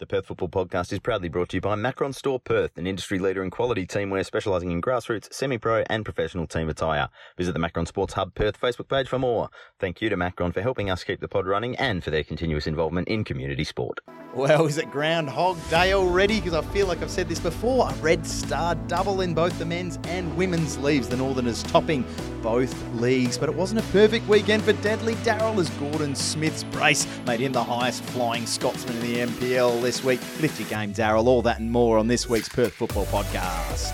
The Perth Football Podcast is proudly brought to you by Macron Store Perth, an industry leader in quality teamwear specialising in grassroots, semi-pro and professional team attire. Visit the Macron Sports Hub Perth Facebook page for more. Thank you to Macron for helping us keep the pod running and for their continuous involvement in community sport. Well, is it Groundhog Day already? Because I feel like I've said this before. A red star double in both the men's and women's leagues. The Northerners topping both leagues. But it wasn't a perfect weekend for Deadly Daryl as Gordon Smith's brace made him the highest flying Scotsman in the NPL this week. Lift your game, Daryl. All that and more on this week's Perth Football Podcast.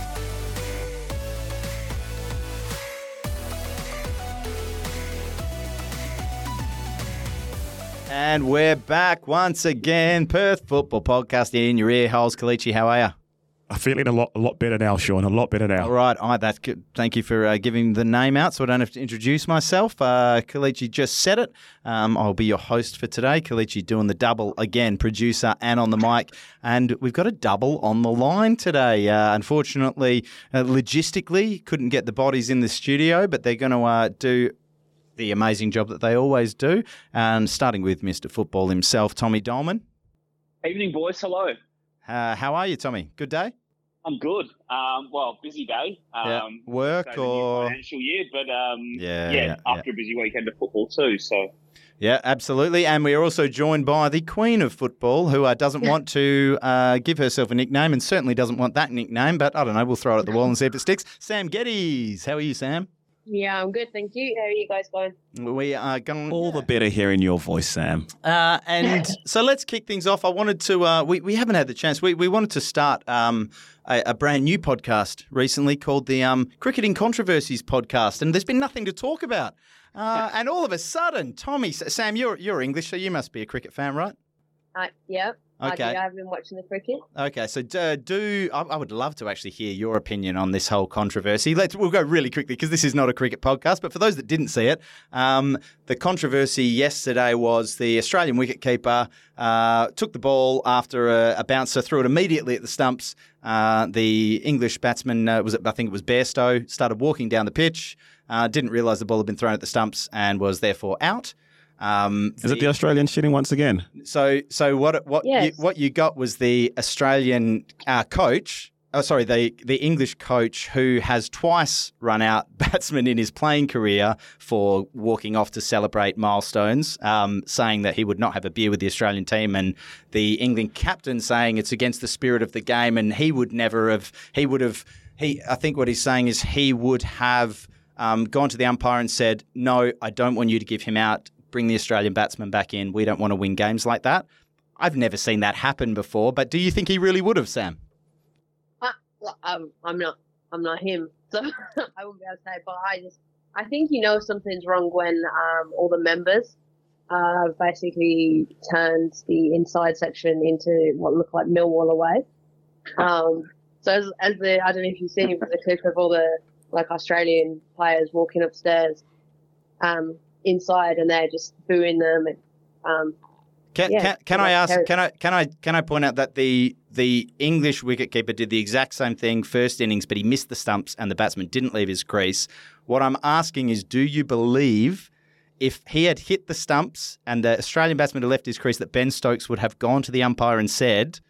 And we're back once again. Perth Football Podcast in your ear holes. Kalichi, how are you? I'm feeling a lot, a lot better now, Sean. A lot better now. All right, I, that's good. Thank you for uh, giving the name out, so I don't have to introduce myself. Uh, Kalichi just said it. Um, I'll be your host for today. Kalichi doing the double again, producer and on the mic, and we've got a double on the line today. Uh, unfortunately, uh, logistically, couldn't get the bodies in the studio, but they're going to uh, do the amazing job that they always do. And starting with Mr. Football himself, Tommy Dolman. Evening, boys. Hello. Uh, how are you, Tommy? Good day. I'm good. Um, well, busy day. Um, Yeah. Work so or- financial year, but um, Yeah, yeah, yeah, after a busy weekend of football too. So Yeah, absolutely. And we are also joined by the Queen of Football, who uh, doesn't want to uh, give herself a nickname and certainly doesn't want that nickname, but I don't know, we'll throw it at the wall and see if it sticks. Sam Geddes. How are you, Sam? Yeah, I'm good, thank you. How are you guys going? We are going. All the better hearing your voice, Sam. Uh, and so let's kick things off. I wanted to, uh, we, we haven't had the chance, we, we wanted to start um, a, a brand new podcast recently called the um, Cricketing Controversies Podcast, and there's been nothing to talk about. Uh, and all of a sudden, Tommy, Sam, you're, you're English, so you must be a cricket fan, right? Uh, I Okay. I've been watching the cricket. Okay, so do, do I, I would love to actually hear your opinion on this whole controversy. Let's we'll go really quickly because this is not a cricket podcast. But for those that didn't see it, um, the controversy yesterday was the Australian wicketkeeper uh, took the ball after a, a bouncer threw it immediately at the stumps. Uh, the English batsman uh, was it, I think it was Bairstow started walking down the pitch, uh, didn't realise the ball had been thrown at the stumps and was therefore out. Um, Is it the Australian shitting once again? so, so what what you, what you got was the Australian uh, coach. Oh, sorry, the the English coach who has twice run out batsmen in his playing career for walking off to celebrate milestones, um, saying that he would not have a beer with the Australian team, and the England captain saying it's against the spirit of the game, and he would never have. He would have. He. I think what he's saying is he would have. Um, gone to the umpire and said, "No, I don't want you to give him out. Bring the Australian batsman back in. We don't want to win games like that." I've never seen that happen before, but do you think he really would have, Sam? Um, I'm not. I'm not him, so I wouldn't be able to say. But I just, I think you know something's wrong when um, all the members uh, basically turned the inside section into what looked like Millwall away. Um, so as, as the, I don't know if you've seen the clip of all the like Australian players walking upstairs um, inside, and they're just booing them. And, um, Can, Yeah, can, can I ask? terrible. Can I can I can I point out that the the English wicketkeeper did the exact same thing first innings, but he missed the stumps and the batsman didn't leave his crease. What I'm asking is, do you believe if he had hit the stumps and the Australian batsman had left his crease, that Ben Stokes would have gone to the umpire and said,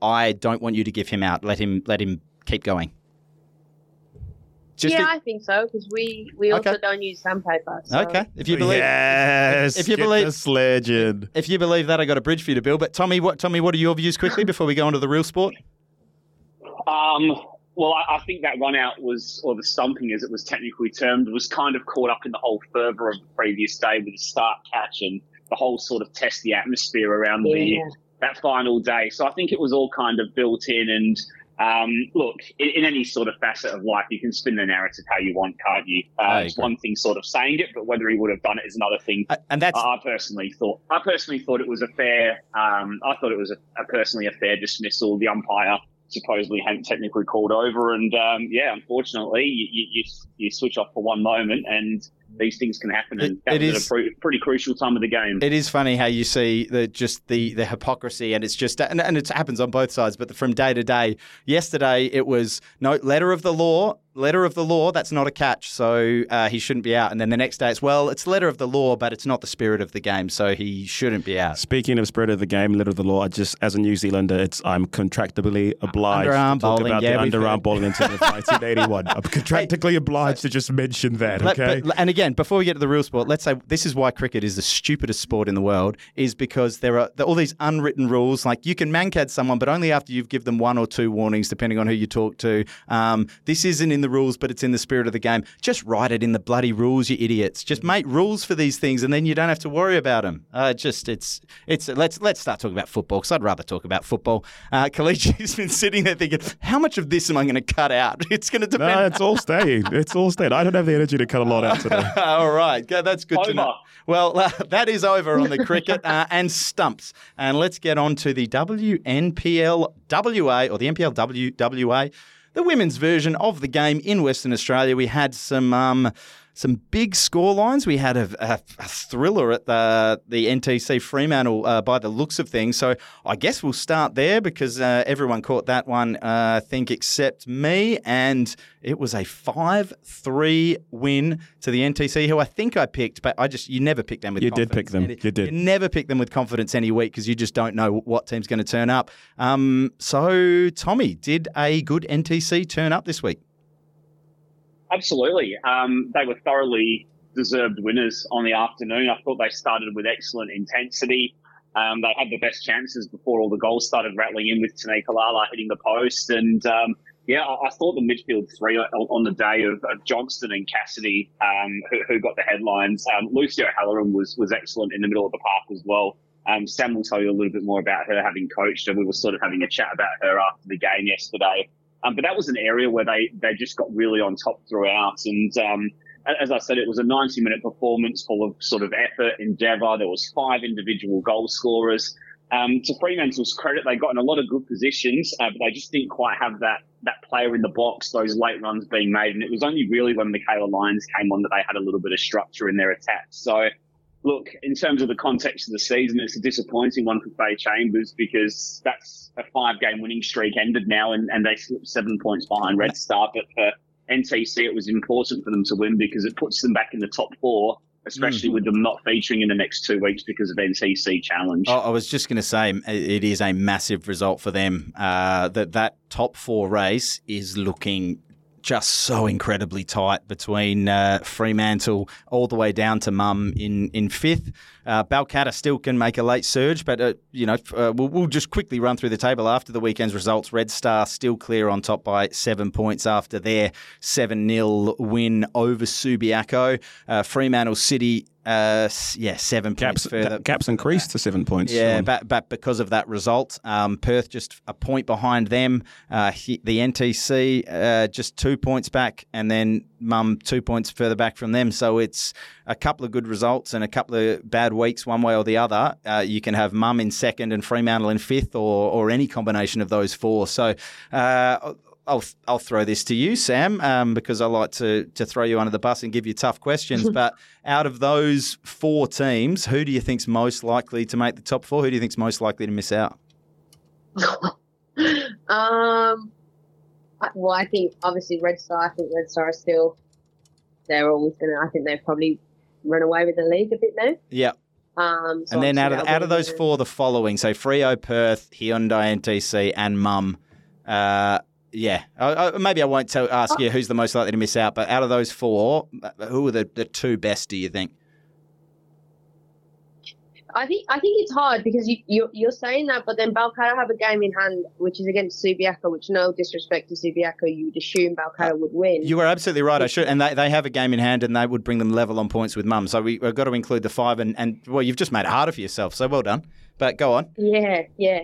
"I don't want you to give him out. Let him let him keep going." Just yeah, I think so because we we also Okay. don't use sandpaper. So. okay. If you believe, yes, if you get believe- this legend. If you believe that, I got a bridge for you to build. But Tommy, what Tommy, what are your views quickly before we go on to the real sport? Um, well, I, I think that run out was, or the stumping as it was technically termed, was kind of caught up in the whole fervour of the previous day with the start catch and the whole sort of testy atmosphere around the that final day. So I think it was all kind of built in. And um, look, in, in any sort of facet of life, you can spin the narrative how you want, can't you? Uh, it's one thing sort of saying it, but whether he would have done it is another thing. Uh, And that's I personally thought I personally thought it was a fair. Um, I thought it was a, a personally a fair dismissal. The umpire supposedly hadn't technically called over, and um, yeah, unfortunately, you, you, you you switch off for one moment, and these things can happen. And It- it is- at a pre- pretty crucial time of the game. it is funny how you see the just the the hypocrisy, and it's just and, and it happens on both sides. But from day to day, yesterday it was no letter of the law. Letter of the law, that's not a catch, so uh, he shouldn't be out. And then the next day it's, well, it's letter of the law, but it's not the spirit of the game, so he shouldn't be out. Speaking of spirit of the game, letter of the law, I just as a New Zealander, it's I'm contractually obliged Underarm to talk bowling, about yeah, the underarm bowling incident of 1981. I'm contractually obliged to just mention that. Okay. but- and again, before we get to the real sport, let's say this is why cricket is the stupidest sport in the world, is because there are there are all these unwritten rules. Like you can Mankad someone, but only after you've given them one or two warnings, depending on who you talk to. Um, this isn't in the rules, but it's in the spirit of the game. Just write it in the bloody rules, you idiots. Just make rules for these things, and then you don't have to worry about them. Uh, just it's it's let's let's start talking about football because I'd rather talk about football. Uh, Kalichi's been sitting there thinking, how much of this am I going to cut out? It's going to depend. no, it's all staying. It's all staying. I don't have the energy to cut a lot out today. All right, that's good to know. Well, uh, that is over on the cricket uh, and stumps, and let's get on to the WNPL WA or the NPL WWA, the women's version of the game in Western Australia. We had some. Um, some big score lines. We had a, a, a thriller at the the NTC Fremantle uh, by the looks of things. So I guess we'll start there because uh, everyone caught that one, uh, I think, except me. And it was a 5 3 win to the NTC, who I think I picked, but I just, you never pick them with You did confidence. pick them. Any- You did. never pick them with confidence any week because you just don't know what team's going to turn up. Um, so, Tommy, did a good NTC turn up this week? Absolutely. Um, they were thoroughly deserved winners on the afternoon. I thought they started with excellent intensity. Um, they had the best chances before all the goals started rattling in with Tanika Lala hitting the post. And um, yeah, I, I thought the midfield three on, the day of, of Johnston and Cassidy, um, who, who got the headlines. Um, Lucy O'Halloran was, was excellent in the middle of the park as well. Um, Sam will tell you a little bit more about her having coached, and we were sort of having a chat about her after the game yesterday. Um, but that was an area where they, they just got really on top throughout. And um, as I said, it was a 90 minute performance full of sort of effort, endeavour. There was five individual goal scorers. Um, to Fremantle's credit, they got in a lot of good positions, uh, but they just didn't quite have that that player in the box, those late runs being made. And it was only really when Michaela Lyons came on that they had a little bit of structure in their attack. So, look, in terms of the context of the season, it's a disappointing one for Faye Chambers because that's a five game winning streak ended now and, and they slipped seven points behind Red Star. But for NTC, it was important for them to win because it puts them back in the top four, especially with them not featuring in the next two weeks because of NTC challenge. Oh, I was just going to say it is a massive result for them. Uh, that that top four race is looking just so incredibly tight between uh, Fremantle all the way down to Mum in in fifth. Uh, Balcatta still can make a late surge, but uh, you know uh, we'll, we'll just quickly run through the table after the weekend's results. Red Star still clear on top by seven points after their seven 0 win over Subiaco. Uh, Fremantle City. Uh, yeah, seven Caps, points further. caps increased to seven points. Yeah, but, but because of that result, um, Perth just a point behind them. Uh, he, the NTC uh, just two points back, and then Mum two points further back from them. So it's a couple of good results and a couple of bad weeks, one way or the other. Uh, you can have Mum in second and Fremantle in fifth, or or any combination of those four. So. I'll I'll throw this to you, Sam, um, because I like to to throw you under the bus and give you tough questions. but out of those four teams, who do you think's most likely to make the top four? Who do you think's most likely to miss out? um, well, I think obviously Red Star. I think Red Star are still. They're always gonna. I think they've probably run away with the league a bit now. Yeah, Um, so and then out of out of those four, the following: so Freo, Perth, Hyundai, NTC, and Mum. Uh, yeah, I, I, maybe I won't tell, ask you who's the most likely to miss out, but out of those four, who are the, the two best? Do you think? I think I think it's hard because you you're, you're saying that, but then Balcatta have a game in hand, which is against Subiaco. Which, no disrespect to Subiaco, you'd assume Balcatta would win. You were absolutely right. I should, and they, they have a game in hand, and they would bring them level on points with Mum. So we, we've got to include the five, and, and well, you've just made it harder for yourself. So well done. But go on. Yeah, yeah.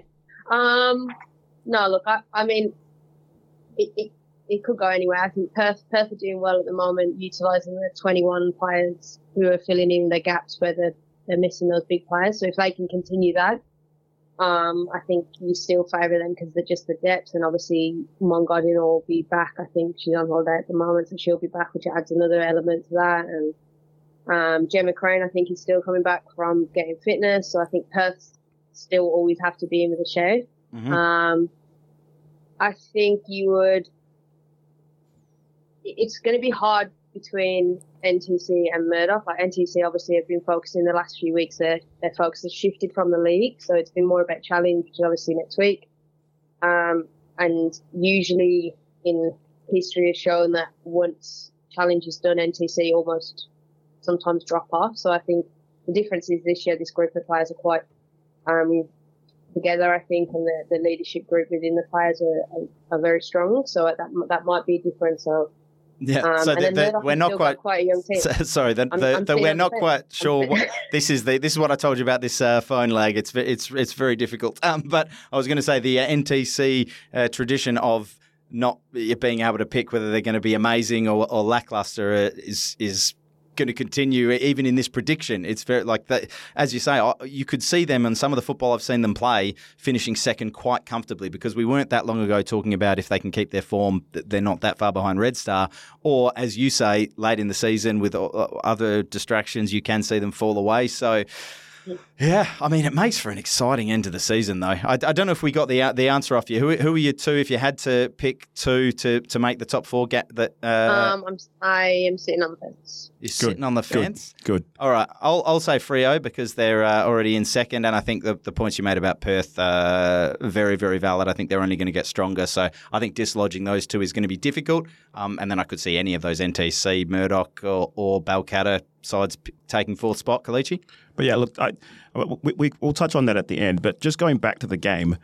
Um, no, look, I, I mean, it, it, it could go anywhere. I think Perth, Perth are doing well at the moment, utilising the 21 players who are filling in the gaps where they're, they're missing those big players. So if they can continue that, um, I think you still favour them because they're just the depth. And obviously, Mongodin will be back. I think she's on holiday at the moment, so she'll be back, which adds another element to that. And um, Gemma Crane, I think, is still coming back from getting fitness. So I think Perth still always have to be in with a shout. Mhm. Um, I think you would. it's going to be hard between NTC and Murdoch. Like NTC obviously have been focusing the last few weeks. Their their focus has shifted from the league, so it's been more about challenge, which is obviously next week. Um, and usually in history has shown that once challenge is done, NTC almost sometimes drop off. So I think the difference is this year this group of players are quite um, together, I think, and the, the leadership group within the players are, are, are very strong. So that that might be a different. So yeah, um, so the, the, we're not quite. quite a young team. So- sorry, the, I'm- I'm we're not quite sure. What, this is the this is what I told you about this uh, phone lag. It's it's it's very difficult. Um, but I was going to say the uh, NTC uh, tradition of not being able to pick whether they're going to be amazing or, or lackluster uh, is is going to continue even in this prediction. It's very like that, as you say, you could see them and some of the football I've seen them play finishing second quite comfortably because we weren't that long ago talking about if they can keep their form, they're not that far behind Red Star, or as you say, late in the season with uh, other distractions, you can see them fall away. So. Yeah, I mean, it makes for an exciting end to the season, though. I, I don't know if we got the the answer off you. Who, who are your two if you had to pick two to, to make the top four? Get that uh, um, I'm I am sitting on the fence. you're sitting on the fence. Good. All right, I'll, I'll say Freo because they're uh, already in second, and I think the, the points you made about Perth are very, very valid. I think they're only going to get stronger, so I think dislodging those two is going to be difficult. Um, and then I could see any of those NTC, Murdoch, or, or Balcatta sides p- taking fourth spot. Kalichi. But yeah, look, I, we, we, we'll touch on that at the end. But just going back to the game,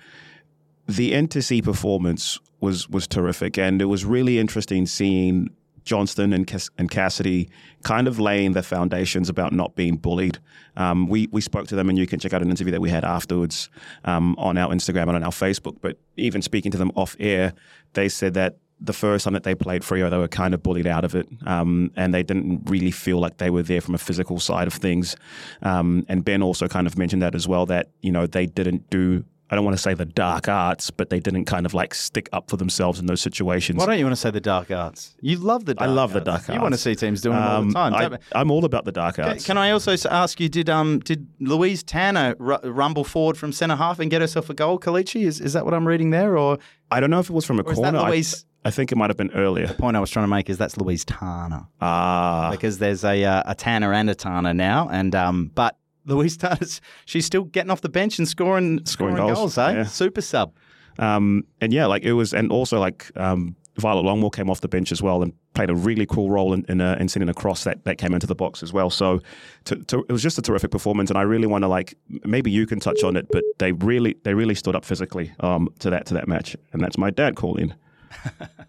the NTC performance was was terrific, and it was really interesting seeing Johnston and Cass- and Cassidy kind of laying the foundations about not being bullied. Um, we we spoke to them, and you can check out an interview that we had afterwards um, on our Instagram and on our Facebook. But even speaking to them off air, they said that the first time that they played Freo, they were kind of bullied out of it, um, and they didn't really feel like they were there from a physical side of things. Um, and Ben also kind of mentioned that as well, that you know they didn't do. I don't want to say the dark arts, but they didn't kind of like stick up for themselves in those situations. Why don't you want to say the dark arts? You love the I dark love the dark arts. You want to see teams doing it all the Um, time. I, I'm all about the dark arts. can I also ask you? Did um did Louise Tanner ru- rumble forward from centre half and get herself a goal? Kalichi is is that what I'm reading there, or I don't know if it was from a Or is that corner. I- Louise- I, think it might have been earlier. the point I was trying to make is that's Louise Tanner Ah, because there's a uh, a Tanner and a Tanner now, and um but Louise Tanner's she's still getting off the bench and scoring scoring, Scoring goals, goals, eh? yeah. Super sub. um, and yeah, like it was, and also like um, Violet Longmore came off the bench as well and played a really cool role in in, uh, in sending a cross that, that came into the box as well. So to, to, it was just a terrific performance, and I really want to like maybe you can touch on it, but they really they really stood up physically um, to that to that match, and that's my dad calling.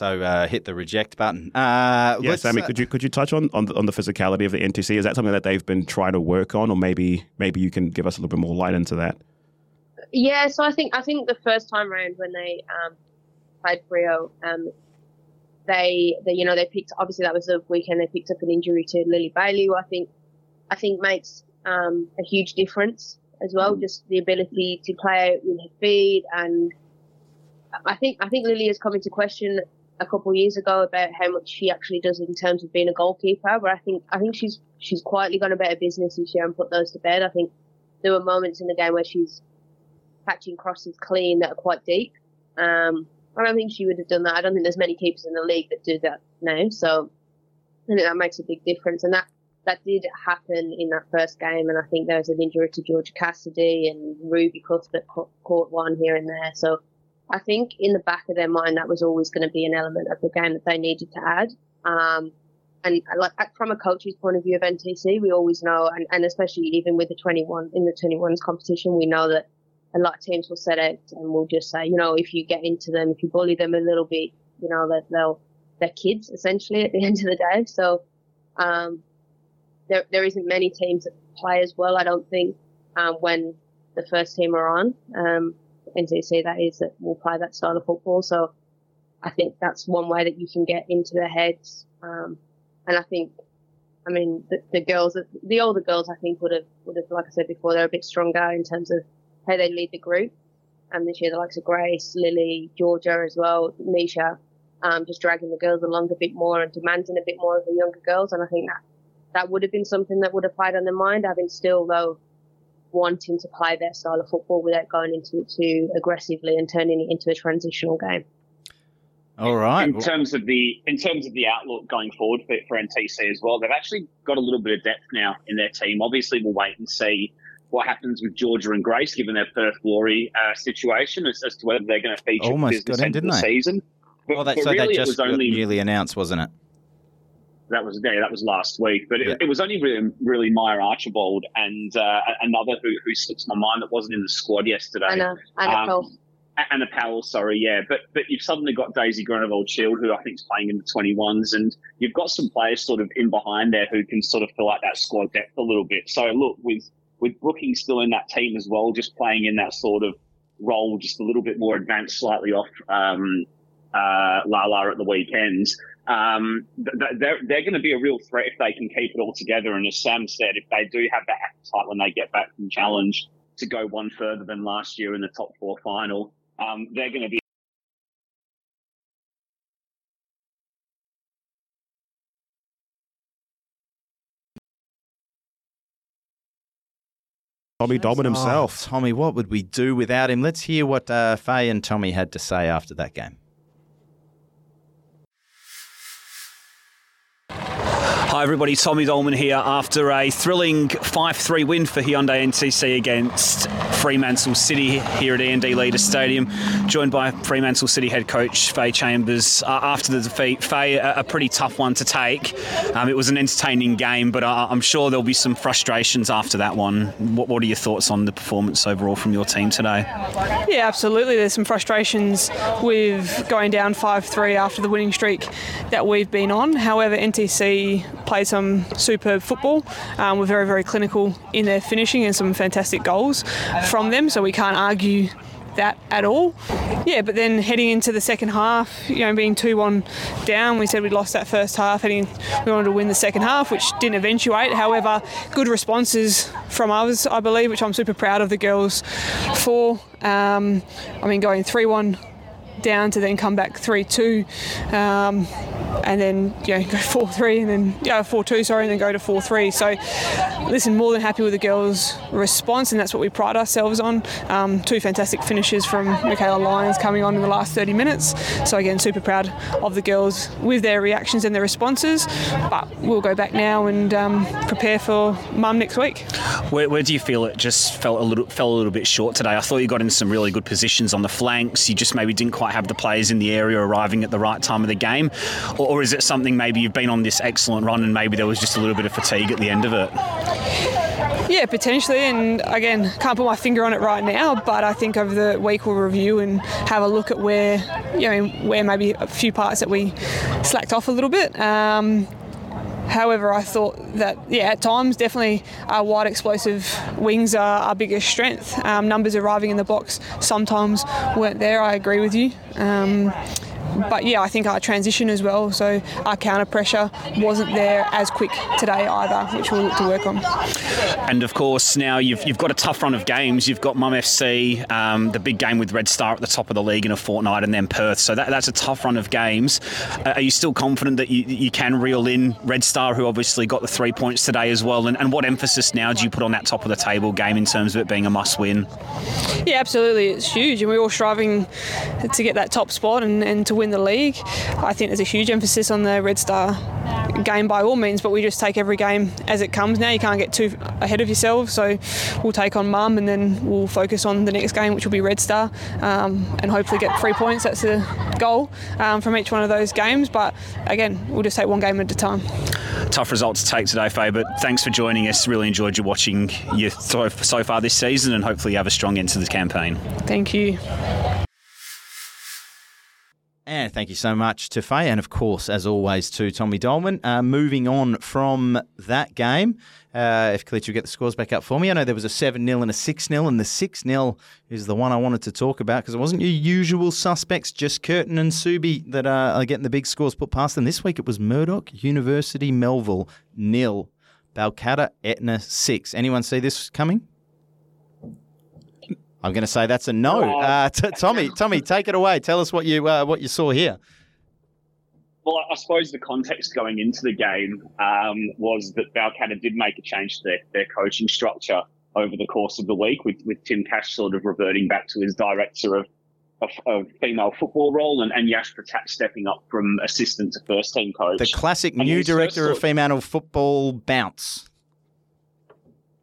So uh, hit the reject button. Uh, Yeah, Sammy, uh, could you could you touch on, on the, on the physicality of the NTC? Is that something that they've been trying to work on, or maybe maybe you can give us a little bit more light into that? Yeah, so I think I think the first time round when they um, played Freo, um, they, they you know they picked obviously that was the weekend they picked up an injury to Lily Bailey, who I think I think makes um, a huge difference as well. Just the ability to play out with her feet, and I think I think Lily has come into question a couple of years ago about how much she actually does in terms of being a goalkeeper. But I think I think she's she's quietly gone about her business this year and put those to bed. I think there were moments in the game where she's catching crosses clean that are quite deep. Um, I don't think she would have done that. I don't think there's many keepers in the league that do that now. So I think that makes a big difference. And that, that did happen in that first game. And I think there was an injury to Georgia Cassidy and Ruby Cuthbert caught one here and there. So I think in the back of their mind, that was always going to be an element of the game that they needed to add. Um, and like from a coach's point of view of NTC, we always know, and, and especially even with the 21 in the 21s competition, we know that a lot of teams will set out and will just say, you know, if you get into them, if you bully them a little bit, you know, that they'll, they're kids essentially at the end of the day. So, um, there, there isn't many teams that play as well, I don't think, um, when the first team are on, um, NTC that is that will play that style of football. So I think that's one way that you can get into their heads. Um, and I think, I mean, the, the girls, the older girls, I think would have, would have, like I said before, they're a bit stronger in terms of how they lead the group. And this year, the likes of Grace, Lily, Georgia as well, Misha, um, just dragging the girls along a bit more and demanding a bit more of the younger girls. And I think that that would have been something that would have played on their mind, having still though wanting to play their style of football without going into it too aggressively and turning it into a transitional game. All right. In terms of the in terms of the outlook going forward for, for NTC as well, they've actually got a little bit of depth now in their team. Obviously, we'll wait and see what happens with Georgia and Grace, given their Perth Glory uh, situation, as, as, to whether they're going to feature Almost business got in, end didn't the they? season. But, well, that, so really, they it just was only newly announced, wasn't it? That was yeah, that was last week. But Yeah. it, it was only really, really Maya Archibald and uh, another who, who slips my mind that wasn't in the squad yesterday. Anna, Anna Um, Pearl. A- Anna Powell, sorry, yeah, but but you've suddenly got Daisy Groenewald Shield, who I think is playing in the twenty ones, and you've got some players sort of in behind there who can sort of fill out that squad depth a little bit. So look, with with Brooking still in that team as well, just playing in that sort of role, just a little bit more advanced, slightly off um, uh, Lala at the weekends. Um, th- th- they're they're going to be a real threat if they can keep it all together. And as Sam said, if they do have that appetite when they get back from challenge to go one further than last year in the top four final, um, they're going to be. Tommy Dobbin himself. Oh, Tommy, what would we do without him? Let's hear what uh, Faye and Tommy had to say after that game. Hi everybody, Tommy Dolman here after a thrilling 5-3 win for Hyundai NTC against Fremantle City here at E&D Leader Stadium, joined by Fremantle City head coach Faye Chambers. Uh, after the defeat, Faye, a, a pretty tough one to take. Um, it was an entertaining game, but uh, I'm sure there'll be some frustrations after that one. What, what are your thoughts on the performance overall from your team today? Yeah, absolutely. There's some frustrations with going down 5 3 after the winning streak that we've been on. However, NTC played some superb football. Um, we're very, very clinical in their finishing and some fantastic goals from them, so we can't argue that at all. Yeah, but then heading into the second half, you know, being 2 1 down, we said we lost that first half. Heading, we wanted to win the second half, which didn't eventuate. However, good responses from us, I believe, which I'm super proud of the girls for. Um, I mean, going 3 1 down to then come back 3 2. Um, and then you know, go 4 3 and then yeah, 4 2, sorry, and then go to 4 3. So, listen, more than happy with the girls' response, and that's what we pride ourselves on. Um, two fantastic finishes from Michaela Lyons coming on in the last 30 minutes. So, again, super proud of the girls with their reactions and their responses. But we'll go back now and um, prepare for mum next week. Where, where do you feel it just felt a little fell a little bit short today? I thought you got in some really good positions on the flanks. You just maybe didn't quite have the players in the area arriving at the right time of the game, or, or is it something maybe you've been on this excellent run and maybe there was just a little bit of fatigue at the end of it? Yeah, potentially, and again, can't put my finger on it right now. But I think over the week we'll review and have a look at where, you know, where maybe a few parts that we slacked off a little bit. Um, However, I thought that, yeah, at times, definitely our wide explosive wings are our biggest strength. Um, numbers arriving in the box sometimes weren't there, I agree with you. Um, but yeah, I think our transition as well, so our counter pressure wasn't there as quick today either, which we'll look to work on. And of course, now you've, you've got a tough run of games. You've got Mum FC, um, the big game with Red Star at the top of the league in a fortnight, and then Perth. So that, that's a tough run of games. Uh, are you still confident that you, you can reel in Red Star, who obviously got the three points today as well? And, and what emphasis now do you put on that top of the table game in terms of it being a must win? Yeah, absolutely. It's huge, and we're all striving to get that top spot and, and to win the league. I think there's a huge emphasis on the Red Star game by all means, but we just take every game as it comes now. You can't get too ahead of yourself, so we'll take on Mum and then we'll focus on the next game, which will be Red Star, um, and hopefully get three points. That's the goal um, from each one of those games. But again, we'll just take one game at a time. Tough result to take today, Faye, but thanks for joining us. Really enjoyed you watching you so, so far this season, and hopefully you have a strong end to the campaign. Thank you. And thank you so much to Faye, and of course, as always, to Tommy Dolman. Uh, moving on from that game, uh, if you get the scores back up for me. I know there was a 7 0 and a 6 0, and the 6 0 is the one I wanted to talk about because it wasn't your usual suspects, just Curtin and Subi, that uh, are getting the big scores put past them. This week it was Murdoch, University, Melville, nil, Balcatta, Etna, 6. Anyone see this coming? I'm going to say that's a no. Oh. Uh, t- Tommy, Tommy, take it away. Tell us what you uh, what you saw here. Well, I suppose the context going into the game um, was that Balcatta did make a change to their, their coaching structure over the course of the week, with, with Tim Cash sort of reverting back to his director of a, a female football role, and, and Yash Pratap stepping up from assistant to first team coach. The classic And new director of female football bounce.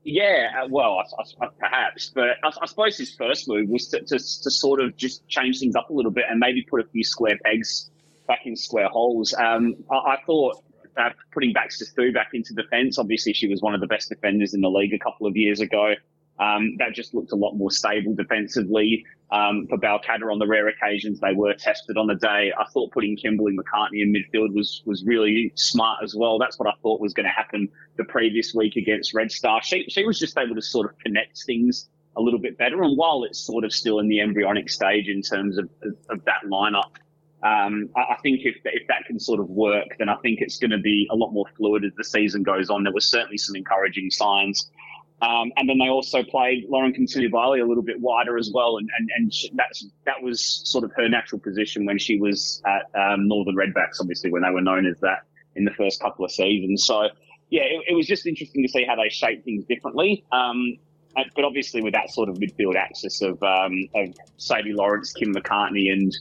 Yeah, uh, well, I, I, perhaps, but I, I, suppose his first move was to, to, to, sort of just change things up a little bit and maybe put a few square pegs back in square holes. Um, I, I, thought uh, putting Baxter Stu back into defence, obviously she was one of the best defenders in the league a couple of years ago. Um, that just looked a lot more stable defensively. Um, for Balcatta on the rare occasions they were tested on the day, I thought putting Kimberly McCartney in midfield was was really smart as well. That's what I thought was going to happen the previous week against Red Star. She she was just able to sort of connect things a little bit better. And while it's sort of still in the embryonic stage in terms of of, of that lineup, um, I, I think if if that can sort of work, then I think it's going to be a lot more fluid as the season goes on. There was certainly some encouraging signs. Um, and then they also played Lauren Consilivali a little bit wider as well, and and, and that's that was sort of her natural position when she was at um, Northern Redbacks, obviously when they were known as that in the first couple of seasons. So yeah, it, it was just interesting to see how they shape things differently. Um, but obviously with that sort of midfield axis of um, of Sadie Lawrence, Kim McCartney, and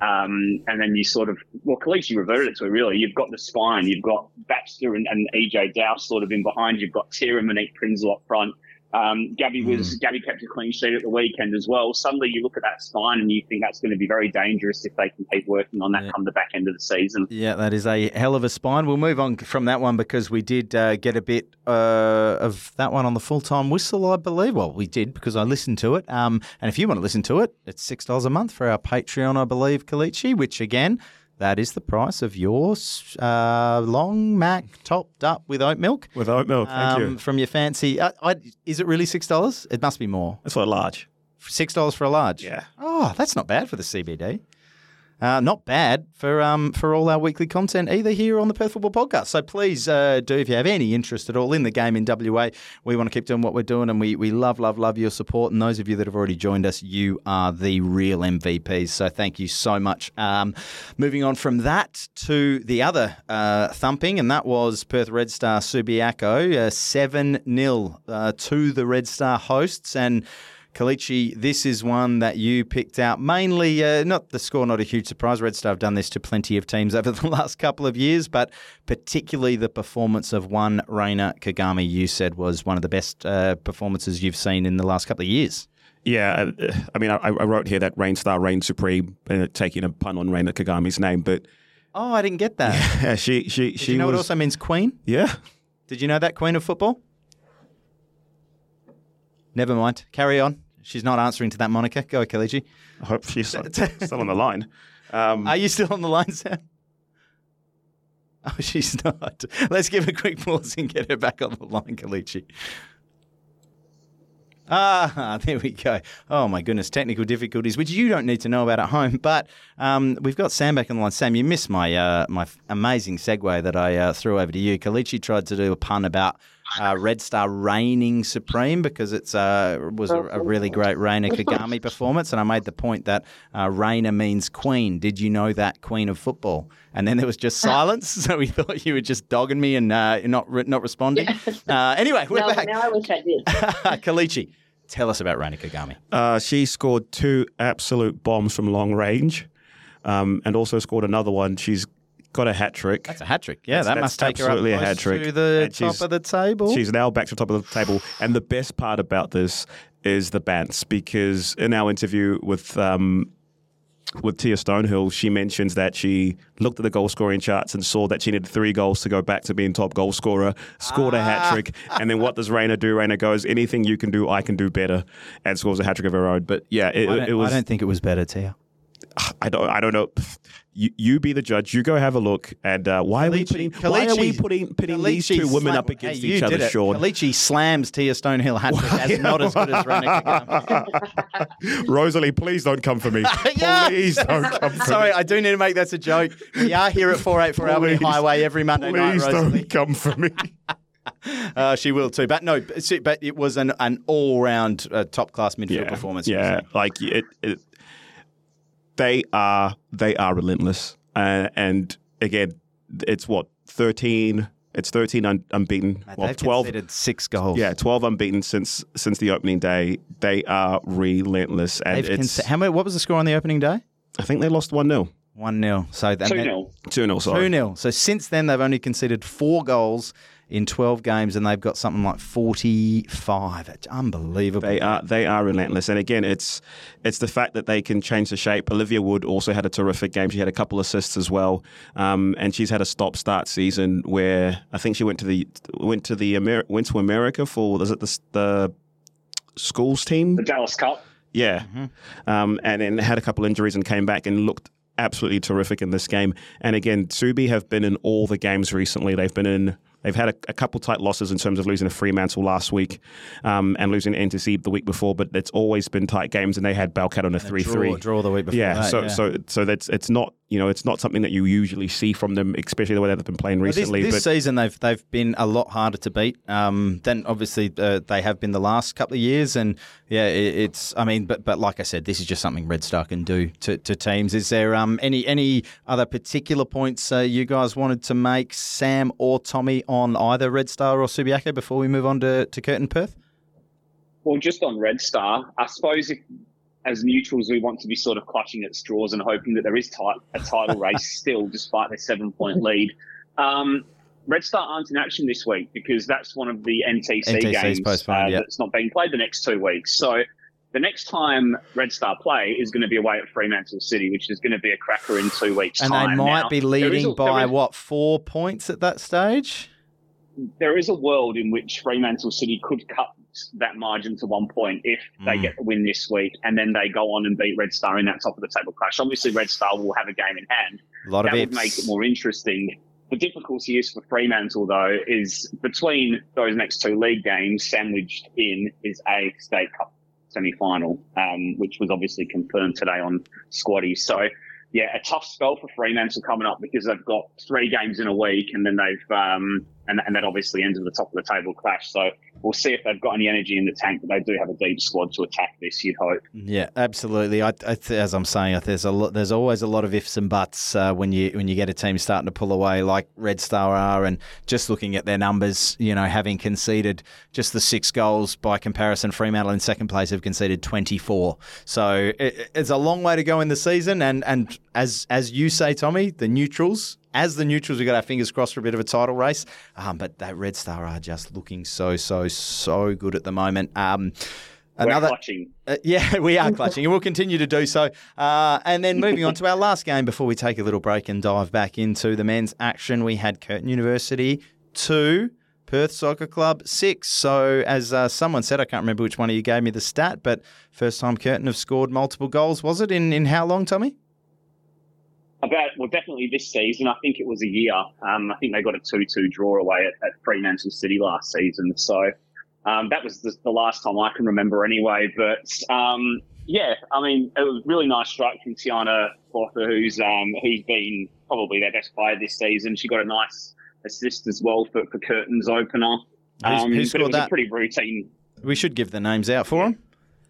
um, and then you sort of, well, Kalichi reverted it to it really. You've got the spine, you've got Baxter and, and EJ Dow sort of in behind, you've got Tira Monique Prinzel up front, um, Gabby was mm. Gabby kept a clean sheet at the weekend as well. Suddenly, you look at that spine and you think that's going to be very dangerous if they can keep working on that yeah. come the back end of the season. Yeah, that is a hell of a spine. We'll move on from that one because we did uh, get a bit uh, of that one on the full time whistle, I believe. Well, we did because I listened to it. Um, and if you want to listen to it, it's six dollars a month for our Patreon, I believe, Kalichi. Which again. That is the price of your uh, long mac topped up with oat milk. With oat milk, thank um, you. From your fancy. Uh, I, is it really $6? It must be more. That's for a large. $6 for a large? Yeah. Oh, that's not bad for the CBD. Uh, not bad for um, for all our weekly content either here on the Perth Football Podcast. So please uh, do if you have any interest at all in the game in WA. We want to keep doing what we're doing, and we we love love love your support. And those of you that have already joined us, you are the real MVPs. So thank you so much. Um, moving on from that to the other uh, thumping, and that was Perth Red Star Subiaco uh, seven 0 uh, to the Red Star hosts and. Kalichi, this is one that you picked out mainly, uh, not the score, not a huge surprise. Red Star have done this to plenty of teams over the last couple of years, but particularly the performance of one Reina Kagami, you said was one of the best uh, performances you've seen in the last couple of years. Yeah, uh, I mean, I, I wrote here that Rain Star Reign Supreme, uh, taking a pun on Reina Kagami's name, but. Oh, I didn't get that. Yeah, she, she, Did she you know was, it also means queen? Yeah. Did you know that, queen of football? Never mind. Carry on. She's not answering to that moniker. Go, Kalichi. I hope she's still on the line. Um, Are you still on the line, Sam? Oh, she's not. Let's give a quick pause and get her back on the line, Kalichi. Ah, there we go. Oh my goodness, technical difficulties, which you don't need to know about at home. But um, we've got Sam back on the line. Sam, you missed my uh, my amazing segue that I uh, threw over to you. Kalichi tried to do a pun about uh, Red Star reigning supreme because it's uh, was a, a, really great Reina Kagami performance, and I made the point that uh, Reina means queen. Did you know that queen of football? And then there was just silence, so we thought you were just dogging me and uh, not not responding. Uh, anyway, we're no, back. Now I wish I did. Kalichi, tell us about Reina Kagami. Uh, she scored two absolute bombs from long range. Um, and also scored another one. She's got a hat trick. That's a hat trick. Yeah, that's, that that's must take absolutely her up a hat trick to the top of the table. She's now back to the top of the table. And the best part about this is the Bants, because in our interview with um, with Tia Stonehill, she mentions that she looked at the goal scoring charts and saw that she needed three goals to go back to being top goal scorer, scored ah. a hat trick, and then what does Reina do? Reina goes, anything you can do, I can do better, and scores a hat trick of her own. But yeah, it, it was. I don't think it was better, Tia. I don't. I don't know. You, you be the judge. You go have a look. And uh, why, are we putting, why are we putting pitting these two women slam, up against hey, each other, it. Sean? Kalichi slams Tia Stonehill hat trick as not as good as Reina Rosalie, please don't come for me. yeah. Please don't come for Sorry, me. I do need to make that a joke. We are here at 484 Albany Highway every Monday please night, Rosalie. don't come for me. Uh, she will too, but no, but it was an, an all round uh, top class midfield yeah, performance. Yeah, like it, it, they are they are relentless. Uh, and again, it's what 13 It's 13 un- unbeaten. Mate, well, they've 12. conceded six goals. Yeah, 12 unbeaten since since the opening day. They are relentless, and They've it's. conce- how many, what was the score on the opening day? I think they lost one 0 One 0 So that Two meant- 0 two 0 Sorry. 2 0. So since then, they've only conceded four goals in 12 games and they've got something like 45. It's unbelievable. They are they are relentless, and again, it's it's the fact that they can change the shape. Olivia Wood also had a terrific game. She had a couple assists as well, um, and she's had a stop start season where I think she went to the went to the Amer- went to America for was it the, the schools team? The Dallas Cup. Yeah, um, and then had a couple injuries and came back and looked absolutely terrific in this game. And again, Subi have been in all the games recently. They've been in. They've had a, a couple tight losses in terms of losing to Fremantle last week um, and losing to NTC the week before, but it's always been tight games. And they had Balcat on a three draw, three. draw the week before. Yeah, that, so yeah. so so that's it's not you know it's not something that you usually see from them, especially the way they've been playing Well, this, recently. this but season they've they've been a lot harder to beat um, than obviously uh, they have been the last couple of years, and yeah, it, it's I mean, but but like I said, this is just something Red Star can do to, to teams. Is there um, any any other particular points uh, you guys wanted to make, Sam or Tommy, on either Red Star or Subiaco before we move on to, to Curtin Perth? Well, just on Red Star, I suppose if as neutrals we want to be sort of clutching at straws and hoping that there is ti- a title race still, despite their seven point lead. Um, Red Star aren't in action this week because that's one of the NTC NTC's games postponed, uh, yeah. that's not being played the next two weeks. So the next time Red Star play is going to be away at Fremantle City, which is going to be a cracker in two weeks' And time. they might Now, be leading a- by is- what four points at that stage? there is a world in which Fremantle City could cut that margin to one point if they Mm. get the win this week, and then they go on and beat Red Star in that top of the table clash. Obviously, Red Star will have a game in hand. A lot that of would ifs. make it more interesting. The difficulty is for Fremantle, though, is between those next two league games, sandwiched in is a state cup semi-final, um, which was obviously confirmed today on Squadi. So, yeah, a tough spell for Fremantle coming up because they've got three games in a week, and then they've um, and, and that obviously ends at the top of the table clash. So we'll see if they've got any energy in the tank, but they do have a deep squad to attack this. You'd hope. Yeah, absolutely. I, I, as I'm saying, there's a there's always a lot of ifs and buts uh, when you when you get a team starting to pull away like Red Star are, and just looking at their numbers, you know, having conceded just the six goals by comparison, Fremantle in second place have conceded 24. So it, it's a long way to go in the season, and and as as you say, Tommy, the neutrals. As the neutrals, we've got our fingers crossed for a bit of a title race. Um, but that Red Star are just looking so, so, so good at the moment. Um, We're clutching. uh, yeah, we are clutching, and we'll continue to do so. Uh, and then moving on to our last game before we take a little break and dive back into the men's action, we had Curtin University two, Perth Soccer Club six. So, as uh, someone said, I can't remember which one of you gave me the stat, but first time Curtin have scored multiple goals. Was it in in how long, Tommy? About well, definitely this season. I think it was a year. Um, I think they got a two-two draw away at, at Fremantle City last season. So um, that was the, the last time I can remember, anyway. But um, yeah, I mean, it was really nice strike from Tiana Clother, who's um, who's been probably their best player this season. She got a nice assist as well for, for Curtin's opener. Who's- Um, who it scored that? pretty routine. We should give the names out for them.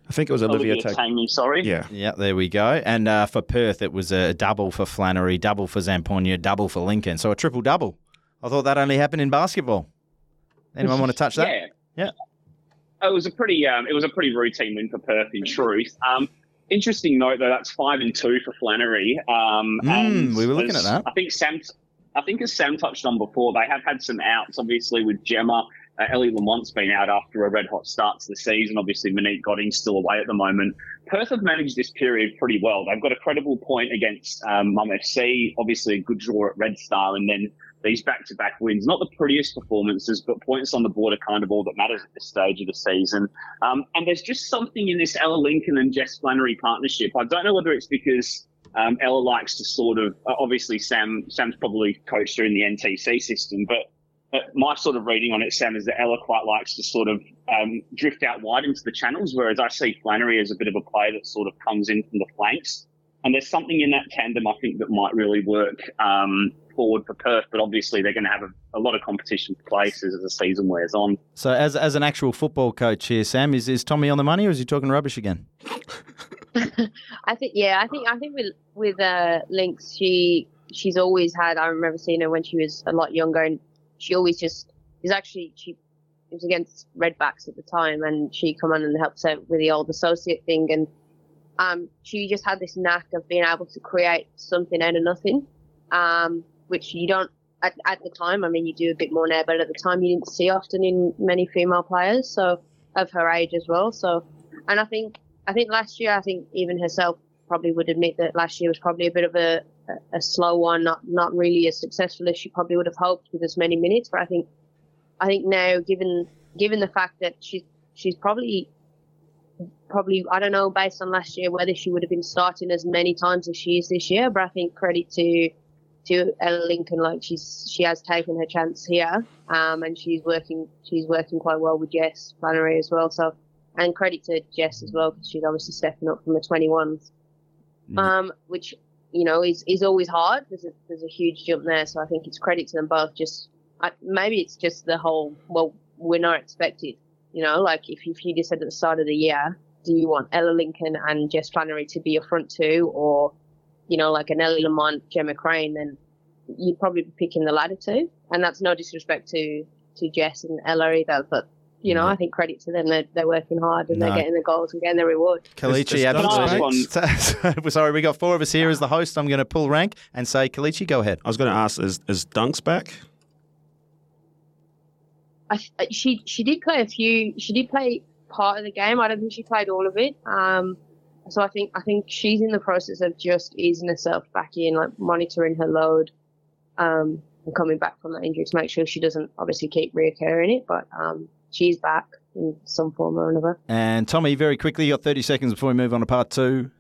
I think it was Olivia. Olivia Tag- Tangney, sorry. yeah, Yeah, there we go. And uh, for Perth, it was a double for Flannery, double for Zamponia, double for Lincoln. So a triple double. I thought that only happened in basketball. Anyone want to touch that? Yeah. Yeah. It was a pretty um, it was a pretty routine win for Perth in truth. Um, interesting note though, that's five and two for Flannery. Um, Mm, and we were looking at that. I think Sam I think as Sam touched on before, they have had some outs, obviously with Gemma. Uh, Ellie Lamont's been out after a red hot start to the season. Obviously, Monique Godding's still away at the moment. Perth have managed this period pretty well. They've got a credible point against um, Mum FC, obviously a good draw at Red Star, and then these back-to-back wins. Not the prettiest performances, but points on the board are kind of all that matters at this stage of the season. Um, and there's just something in this Ella Lincoln and Jess Flannery partnership. I don't know whether it's because um, Ella likes to sort of, uh, obviously Sam Sam's probably coached her in the NTC system, but my sort of reading on it, Sam, is that Ella quite likes to sort of um, drift out wide into the channels, whereas I see Flannery as a bit of a player that sort of comes in from the flanks. And there's something in that tandem I think that might really work um, forward for Perth, but obviously they're going to have a, a lot of competition for places as the season wears on. So, as as an actual football coach here, Sam, is, is Tommy on the money or is he talking rubbish again? I think yeah, I think I think with with uh, Lynx, she she's always had. I remember seeing her when she was a lot younger, and she always just is actually she was against Redbacks at the time, and she come on and helps out with the old associate thing, and um, she just had this knack of being able to create something out of nothing, um, which you don't at, at the time. I mean, you do a bit more now, but at the time you didn't see often in many female players, so of her age as well. So, and I think I think last year, I think even herself probably would admit that last year was probably a bit of a, a, a slow one, not not really as successful as she probably would have hoped with as many minutes. But I think I think now, given given the fact that she's she's probably probably I don't know based on last year whether she would have been starting as many times as she is this year. But I think credit to to Ella Lincoln, like she's she has taken her chance here, um, and she's working she's working quite well with Jess Flannery as well. So and credit to Jess as well because she's obviously stepping up from the 21s, mm. um, which you know is is always hard. There's a there's a huge jump there, so I think it's credit to them both. Just I, maybe it's just the whole well we're not expected. You know, like if, if you just said at the start of the year, do you want Ella Lincoln and Jess Flannery to be your front two, or you know, like an Ellie Lamont, Gemma Crane, then you'd probably be picking the latter two. And that's no disrespect to to Jess and Ella either, but you know, I think credit to them. They're, they're working hard and no. they're getting the goals and getting the reward. Kalichi, absolutely. Sorry, we got four of us here as the host. I'm going to pull rank and say, Kalichi, go ahead. I was going to ask, is, is Dunks back? I, she she did play a few. She did play part of the game. I don't think she played all of it. Um, so I think I think she's in the process of just easing herself back in, like monitoring her load, um, and coming back from that injury to make sure she doesn't obviously keep reoccurring it. But um, she's back in some form or another. And Tommy, very quickly, you got 30 seconds before we move on to part two.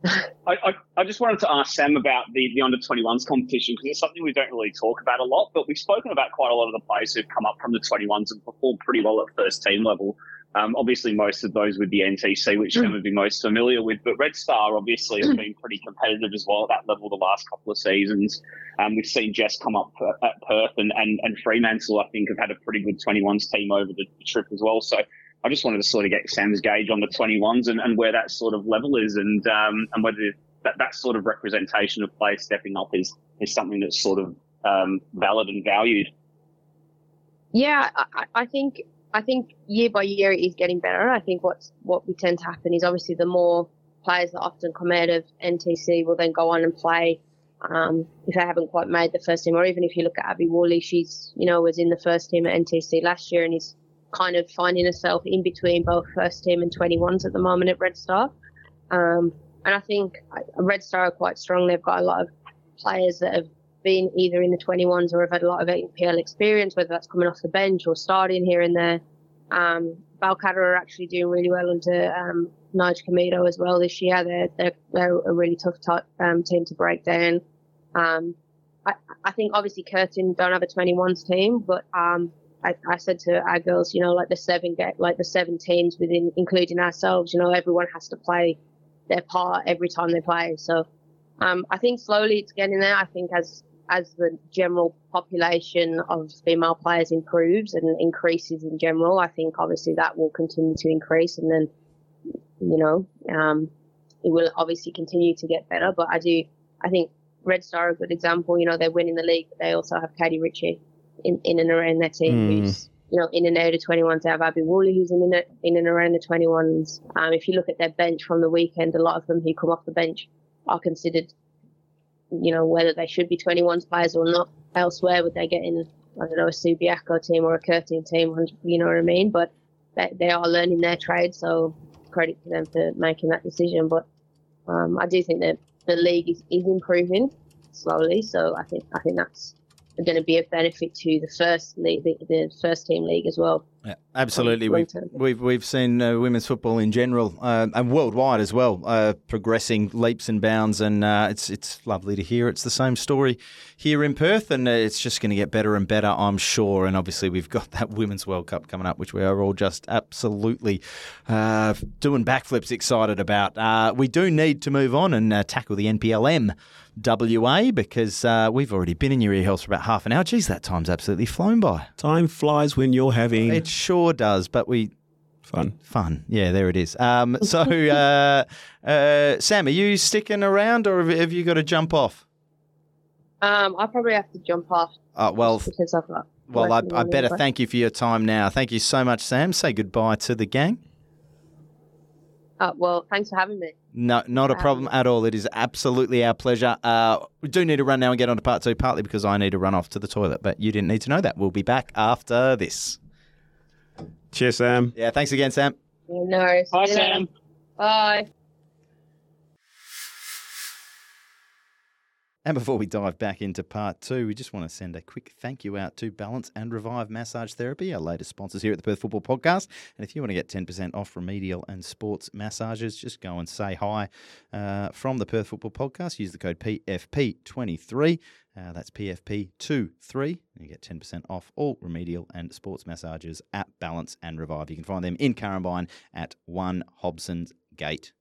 I, I, I, just wanted to ask Sam about the, the under 21s competition because it's something we don't really talk about a lot, but we've spoken about quite a lot of the players who've come up from the 21s and performed pretty well at first team level. Um, obviously, most of those with the NTC, which Sam would be most familiar with, but Red Star obviously has been pretty competitive as well at that level the last couple of seasons. Um, we've seen Jess come up at Perth, and, and, and Fremantle, I think, have had a pretty good 21s team over the trip as well. So I just wanted to sort of get Sam's gauge on the 21s and, and where that sort of level is, and um, and whether that, that sort of representation of players stepping up is, is something that's sort of um, valid and valued. Yeah, I, I think I think year by year it is getting better. I think what's what we tend to happen is obviously the more players that often come out of NTC will then go on and play um, if they haven't quite made the first team, or even if you look at Abby Woolley, she's you know was in the first team at NTC last year and is kind of finding herself in between both first team and 21s at the moment at Red Star. Um, and I think Red Star are quite strong. They've got a lot of players that have been either in the 21s or have had a lot of APL experience, whether that's coming off the bench or starting here and there. Um, Balcatta are actually doing really well under um, Nige Comito as well this year. They're, they're, they're a really tough um, team to break down. Um, I, I, think obviously Curtin don't have a 21s team, but um, I, I, said to our girls, you know, like the seven get like the seven teams within, including ourselves, you know, everyone has to play their part every time they play. So um, I think slowly it's getting there. I think as as the general population of female players improves and increases in general, I think obviously that will continue to increase, and then you know um, it will obviously continue to get better. But I do, I think Red Star are a good example. You know, they're winning the league. But they also have Katie Ritchie in, in and around their team, mm. who's you know in and out of 21s. They have Abby Woolley, who's in and, in and around the 21s. Um, if you look at their bench from the weekend, a lot of them who come off the bench are considered you know, whether they should be 21 players or not elsewhere, would they get in, I don't know, a Subiaco team or a Curtin team, you know what I mean? But they, they are learning their trade, so credit to them for making that decision. But um, I do think that the league is, is improving slowly, so I think I think that's going to be a benefit to the first league, the, the first team league as well. Yeah, absolutely, we've, we've we've seen uh, women's football in general uh, and worldwide as well uh, progressing leaps and bounds, and uh, it's it's lovely to hear. It's the same story here in Perth, and uh, it's just going to get better and better, I'm sure. And obviously, we've got that Women's World Cup coming up, which we are all just absolutely uh, doing backflips excited about. we do need to move on and tackle the NPLM. WA because uh, we've already been in your ear holes for about half an hour. Geez, that time's absolutely flown by. Time flies when you're having. It sure does, but we. Fun. Fun. Yeah, there it is. Um, so, uh, uh, Sam, are you sticking around or have, have you got to jump off? Um, I probably have to jump off. Uh, well, because I've got Well, I, I better it. thank you for your time now. Thank you so much, Sam. Say goodbye to the gang. Uh, well, thanks for having me. No, not a Um, problem at all. It is absolutely our pleasure. Uh, we do need to run now and get on to part two, partly because I need to run off to the toilet, but you didn't need to know that. We'll be back after this. Cheers, Sam. Yeah, thanks again, Sam. Yeah, no worries. Hi, See you later. Sam. Bye. And before we dive back into part two, we just want to send a quick thank you out to Balance and Revive Massage Therapy, our latest sponsors here at the Perth Football Podcast. And if you want to get 10% off remedial and sports massages, just go and say hi uh, from the Perth Football Podcast. Use the code PFP23. Uh, that's PFP23. And you get 10% off all remedial and sports massages at Balance and Revive. You can find them in Currambine at 1 Hobson's Gate.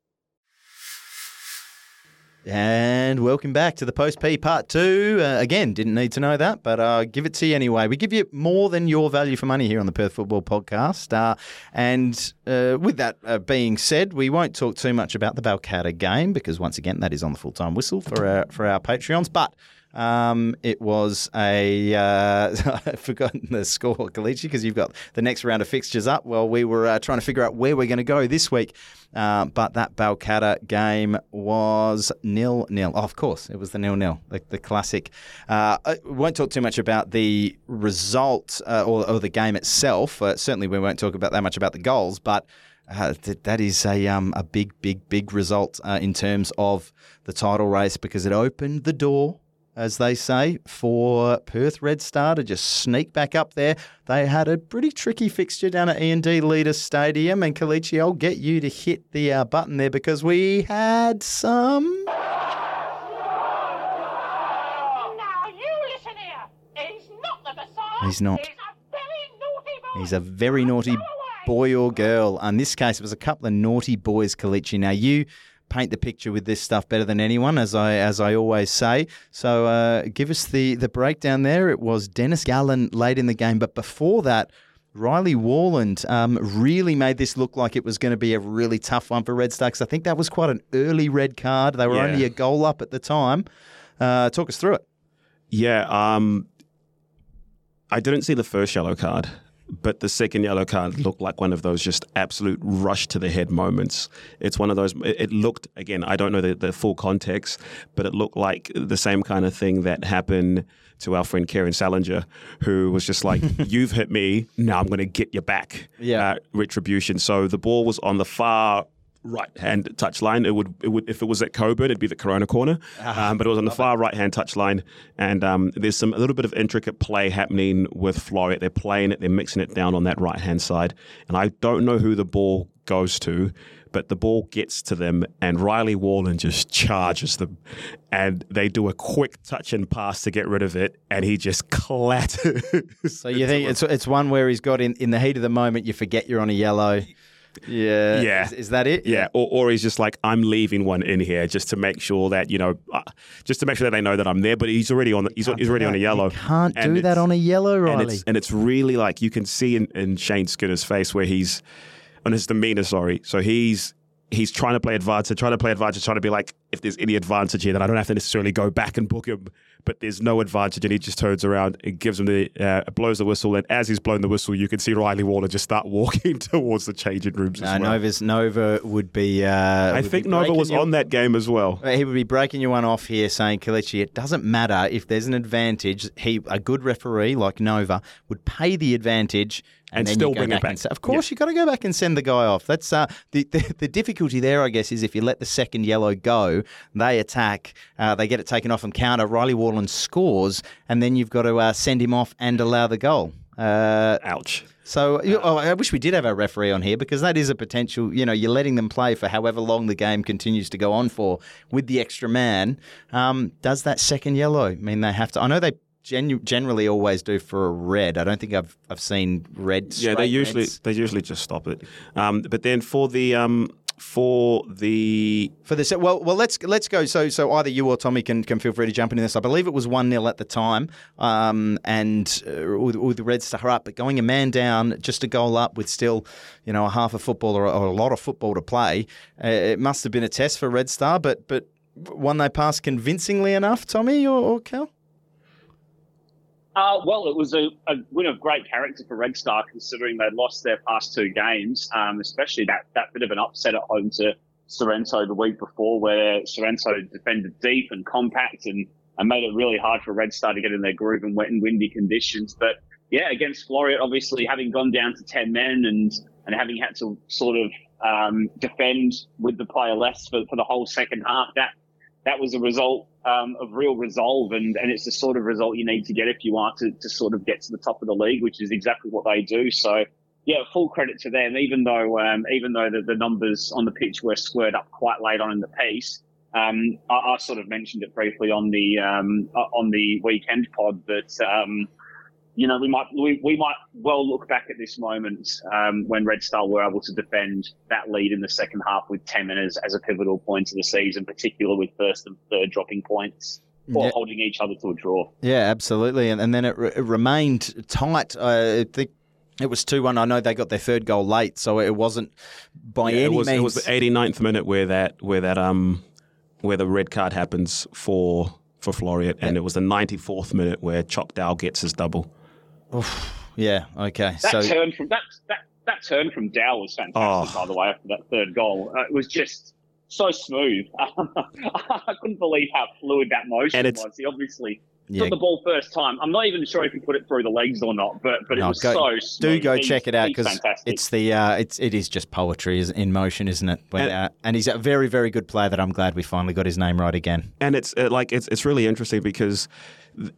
And welcome back to the Post P Part 2. Uh, again, didn't need to know that, but uh, give it to you anyway. We give you more than your value for money here on the Perth Football Podcast. Uh, and uh, with that uh, being said, we won't talk too much about the Balcatta game because, once again, that is on the full time whistle for our, for our Patreons. But um, it was a uh, I've forgotten the score, Kalichi, because you've got the next round of fixtures up. Well, we were uh, trying to figure out where we're going to go this week, uh, but that Balcatta game was nil nil. Oh, of course, it was the nil nil, the, the classic. Uh, I won't talk too much about the result uh, or, or the game itself. Uh, certainly, we won't talk about that much about the goals, but. Uh, th- that is a um, a big, big, big result uh, in terms of the title race because it opened the door as they say, for Perth Red Star to just sneak back up there. They had a pretty tricky fixture down at E&D Leader Stadium, and Kalichi, I'll get you to hit the uh, button there because we had some. Now you listen here. He's not the Messiah. He's not. He's a very naughty boy. He's a very naughty boy or girl. In this case, it was a couple of naughty boys, Kalichi. Now, you paint the picture with this stuff better than anyone, as I as I always say. So, uh, give us the the breakdown there. It was Dennis Gallen late in the game, but before that. Riley Warland um, really made this look like it was going to be a really tough one for Red Star 'cause I think that was quite an early red card. They were Yeah. only a goal up at the time. Uh, talk us through it. Yeah, um, I didn't see the first yellow card, but the second yellow card looked like one of those just absolute rush to the head moments. It's one of those. It, looked again. I don't know the, the full context, but it looked like the same kind of thing that happened to our friend Karen Salinger, who was just like, "You've hit me. Now I'm going to get you back." Yeah. uh, retribution. So the ball was on the far right hand touch line. It would, it would if it was at Cockburn, it'd be the Corona corner. um, but it was on the far right hand touch line. And um, there's some a little bit of intricate play happening with Floreat. They're playing it, they're mixing it down on that right hand side. And I don't know who the ball goes to. But the ball gets to them, and Riley Warland just charges them, and they do a quick touch and pass to get rid of it, and he just clatters. So you think it's it's one where he's got in, in the heat of the moment, you forget you're on a yellow. Yeah. Yeah. Is, is that it? Yeah, or, or he's just like, I'm leaving one in here just to make sure that you know, uh, just to make sure that they know that I'm there. But he's already on the, he's, he's already on a yellow. You can't And do that on a yellow, and Riley. it's and it's really like you can see in, in Shane Skinner's face where he's on his demeanor. Sorry, so he's he's trying to play advantage, trying to play advantage, trying to be like, if there's any advantage here, then I don't have to necessarily go back and book him. But there's no advantage, and he just turns around and gives him the uh, blows the whistle. And as he's blowing the whistle, you can see Riley Warland just start walking towards the changing rooms. no, as well. Nova's Nova would be. Uh, I would think be Nova was on that game as well. He would be breaking you one off here, saying, Kalichi, it doesn't matter if there's an advantage. He, a good referee like Nova, would pay the advantage and, And still bring it back. back. Say, of course, you've got to go back and send the guy off. That's uh, the, the the difficulty there, I guess, is if you let the second yellow go, they attack, uh, they get it taken off and counter. Riley Warland scores, and then you've got to uh, send him off and allow the goal. Uh, Ouch. so oh, I wish we did have our referee on here because that is a potential. You know, you're letting them play for however long the game continues to go on for with the extra man. Um, does that second yellow mean they have to? I know they genu- generally always do for a red. I don't think I've I've seen red. Yeah, they usually reds. they usually just stop it. Um, but then for the um, for the for this. Well, well, let's let's go. So, so either you or Tommy can, can feel free to jump into this. I believe it was one 0 at the time, um, and uh, with, with the Red Star up, but going a man down, just a goal up with still, you know, a half a football or, or a lot of football to play. Uh, it must have been a test for Red Star, but but one they passed convincingly enough, Tommy or, or Cal. Uh, well, it was a, a win of great character for Red Star, considering they'd lost their past two games, um, especially that, that bit of an upset at home to Sorrento the week before, where Sorrento defended deep and compact and, and made it really hard for Red Star to get in their groove in wet and windy conditions. But yeah, against Floreat, obviously having gone down to 10 men and, and having had to sort of um, defend with the player less for, for the whole second half, that that was a result um, of real resolve, and, and it's the sort of result you need to get if you want to, to sort of get to the top of the league, which is exactly what they do. So, yeah, full credit to them. Even though um, even though the, the numbers on the pitch were squared up quite late on in the piece, um, I, I, sort of mentioned it briefly on the um, on the weekend pod that um, you know, we might we, we might well look back at this moment um, when Red Star were able to defend that lead in the second half with ten minutes as a pivotal point of the season, particularly with first and third dropping points or yeah. holding each other to a draw. Yeah, absolutely, and, and then it, re- it remained tight. I think it was 2 1. I know they got their third goal late, so it wasn't by yeah, any it was, means. It was the 89th minute where that where that um where the red card happens for for Floreat, and yeah. it was the 94th minute where Choc Dow gets his double. Oof. Yeah. Okay. That so turn from that that that turn from Dow was fantastic. Oh. By the way, after that third goal, uh, it was just so smooth. I couldn't believe how fluid that motion was. He obviously yeah. got the ball first time. I'm not even sure if he put it through the legs or not, but but no, it was go, so smooth. Do go he's, check it out because it's the uh, it's it is just poetry in motion, isn't it? When, and, uh, and, he's a very very good player that I'm glad we finally got his name right again. And it's uh, like it's it's really interesting because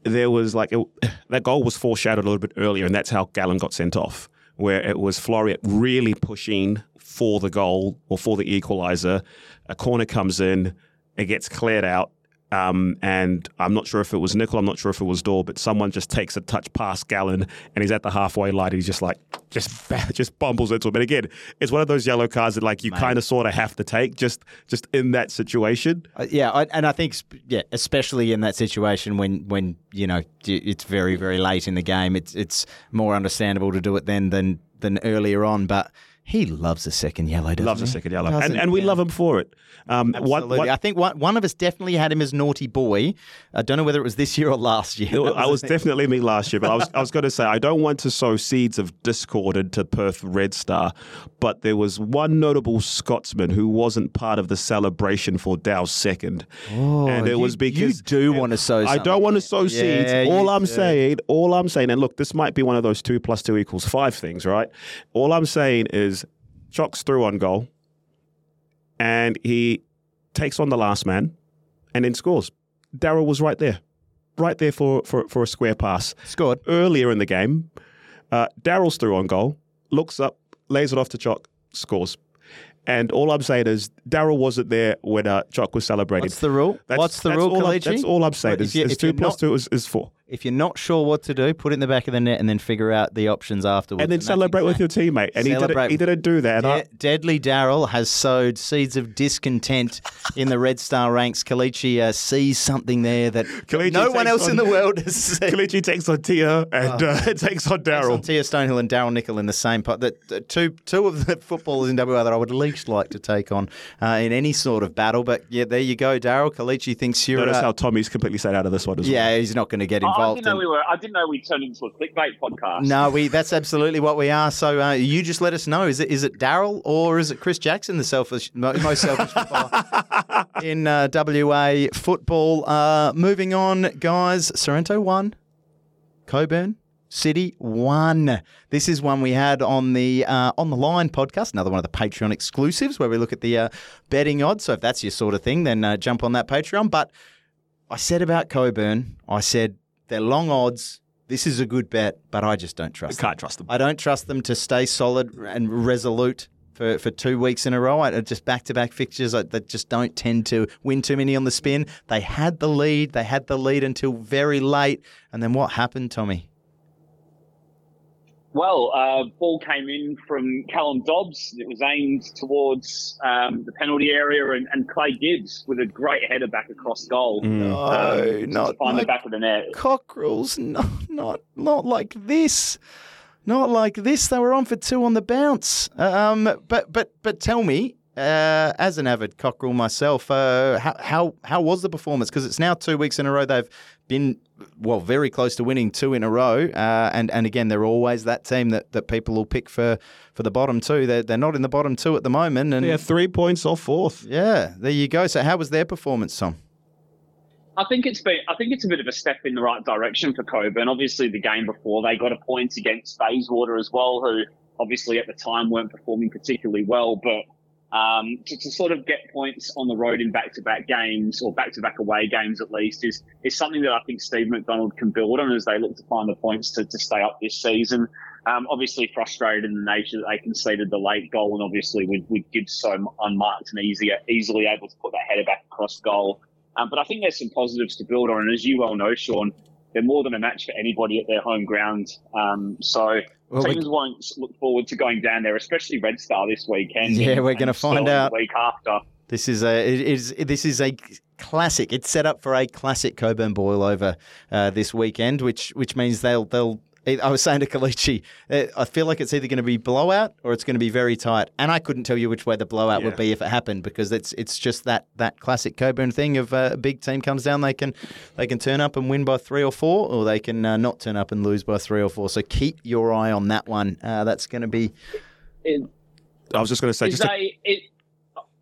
there was like it, that goal was foreshadowed a little bit earlier, and that's how Gallen got sent off, where it was Floreat really pushing for the goal or for the equaliser. A corner comes in, it gets cleared out, um, and I'm not sure if it was Nickel, I'm not sure if it was Dor, but someone just takes a touch past Gallen and he's at the halfway line. he's just like, just just bumbles into him. And again, it's one of those yellow cards that like you kind of sort of have to take just just in that situation. Uh, yeah, I, and I think yeah, especially in that situation when when you know it's very very late in the game, it's it's more understandable to do it then than than earlier on, but. He loves a second yellow, doesn't loves he? a second yellow, and, and we yeah. love him for it. Um, Absolutely. What, what, I think one, one of us definitely had him as naughty boy. I don't know whether it was this year or last year. I was definitely me last year, but I was, I was going to say, I don't want to sow seeds of discord into Perth Red Star, but there was one notable Scotsman who wasn't part of the celebration for Dow's second. Oh, and it you, was because. You do want to sow I don't want to sow seeds. Yeah, all I'm do. saying, all I'm saying, and look, this might be one of those two plus two equals five things, right? All I'm saying is Choc's through on goal and he takes on the last man and then scores. Daryl was right there, right there for, for, for a square pass. Scored. Earlier in the game, uh, Daryl's through on goal, looks up, lays it off to Choc, scores. And all I'm saying is Daryl wasn't there when uh, was celebrating. What's the rule? That's, What's the rule, all That's all I'm saying. Is, you, is two plus not, two is, is four. If you're not sure what to do, put it in the back of the net and then figure out the options afterwards. And then celebrate with your teammate. And he didn't, he didn't, do that. De- Deadly Daryl has sowed seeds of discontent in the Red Star ranks. Kalichi uh, sees something there that Kalichi no one else on, in the world has seen. Kalichi takes on Tia and oh. uh, takes on Daryl. Tia Stonehill and Daryl Nickel in the same pot. The, the, two, two of the footballers in WA that I would least like to take on uh, in any sort of battle. But yeah, there you go, Daryl. Kalichi thinks you're. Notice how Tommy's completely stayed out of this one as yeah, well. Yeah, he's not going to get involved. Oh, I didn't know we were didn't know we turned into a clickbait podcast. No, we that's absolutely what we are. So uh, you just let us know. Is it is it Daryl or is it Chris Jackson, the selfish most selfish in uh, WA football? Uh, moving on, guys. Sorrento won. Cockburn City one. This is one we had on the uh, on the line podcast. Another one of the Patreon exclusives where we look at the uh, betting odds. So if that's your sort of thing, then uh, jump on that Patreon. But I said about Cockburn, I said they're long odds. This is a good bet, but I just don't trust. I can't them. trust them. I don't trust them to stay solid and resolute for, for two weeks in a row. I, just back to back fixtures that just don't tend to win too many on the spin. They had the lead. They had the lead until very late. And then what happened, Tommy? Well, uh, ball came in from Callum Dobbs. It was aimed towards um, the penalty area, and, and, Clay Gibbs with a great header back across goal. Mm. No, um, not find like the back of the net. Cockerels, no, not not like this, not like this. They were on for two on the bounce. Um, but but but tell me, uh, as an avid cockerel myself, uh, how, how how was the performance? Because it's now two weeks in a row they've been well very close to winning two in a row, uh, and and again they're always that team that, that people will pick for, for the bottom two. They're they're not in the bottom two at the moment, and Yeah, three points off fourth. yeah, there you go. So how was their performance, Tom? I think it's been. I think it's a bit of a step in the right direction for Cockburn. Obviously, the game before they got a point against Bayswater as well, who obviously at the time weren't performing particularly well. But um, to, to sort of get points on the road in back-to-back games or back-to-back away games at least is is something that I think Steve McDonald can build on as they look to find the points to, to stay up this season. Um, obviously frustrated in the nature that they conceded the late goal, and obviously with, with Gibbs so unmarked and easy, easily able to put that header back across goal. Um, but I think there's some positives to build on, and as you well know, Sean, they're more than a match for anybody at their home ground. Um, so Well, we- teams won't look forward to going down there, especially Red Star this weekend. Yeah, and- we're gonna find out. the week after. This is a it is this is a classic. It's set up for a classic Cockburn boil over uh, this weekend, which which means they'll they'll. I was saying to Kalichi, uh, I feel like it's either going to be blowout or it's going to be very tight, and I couldn't tell you which way the blowout would be if it happened because it's it's just that that classic Cockburn thing of uh, a big team comes down, they can they can turn up and win by three or four, or they can uh, not turn up and lose by three or four. So keep your eye on that one. Uh, that's going to be It, I was just going to say, just to, a, it,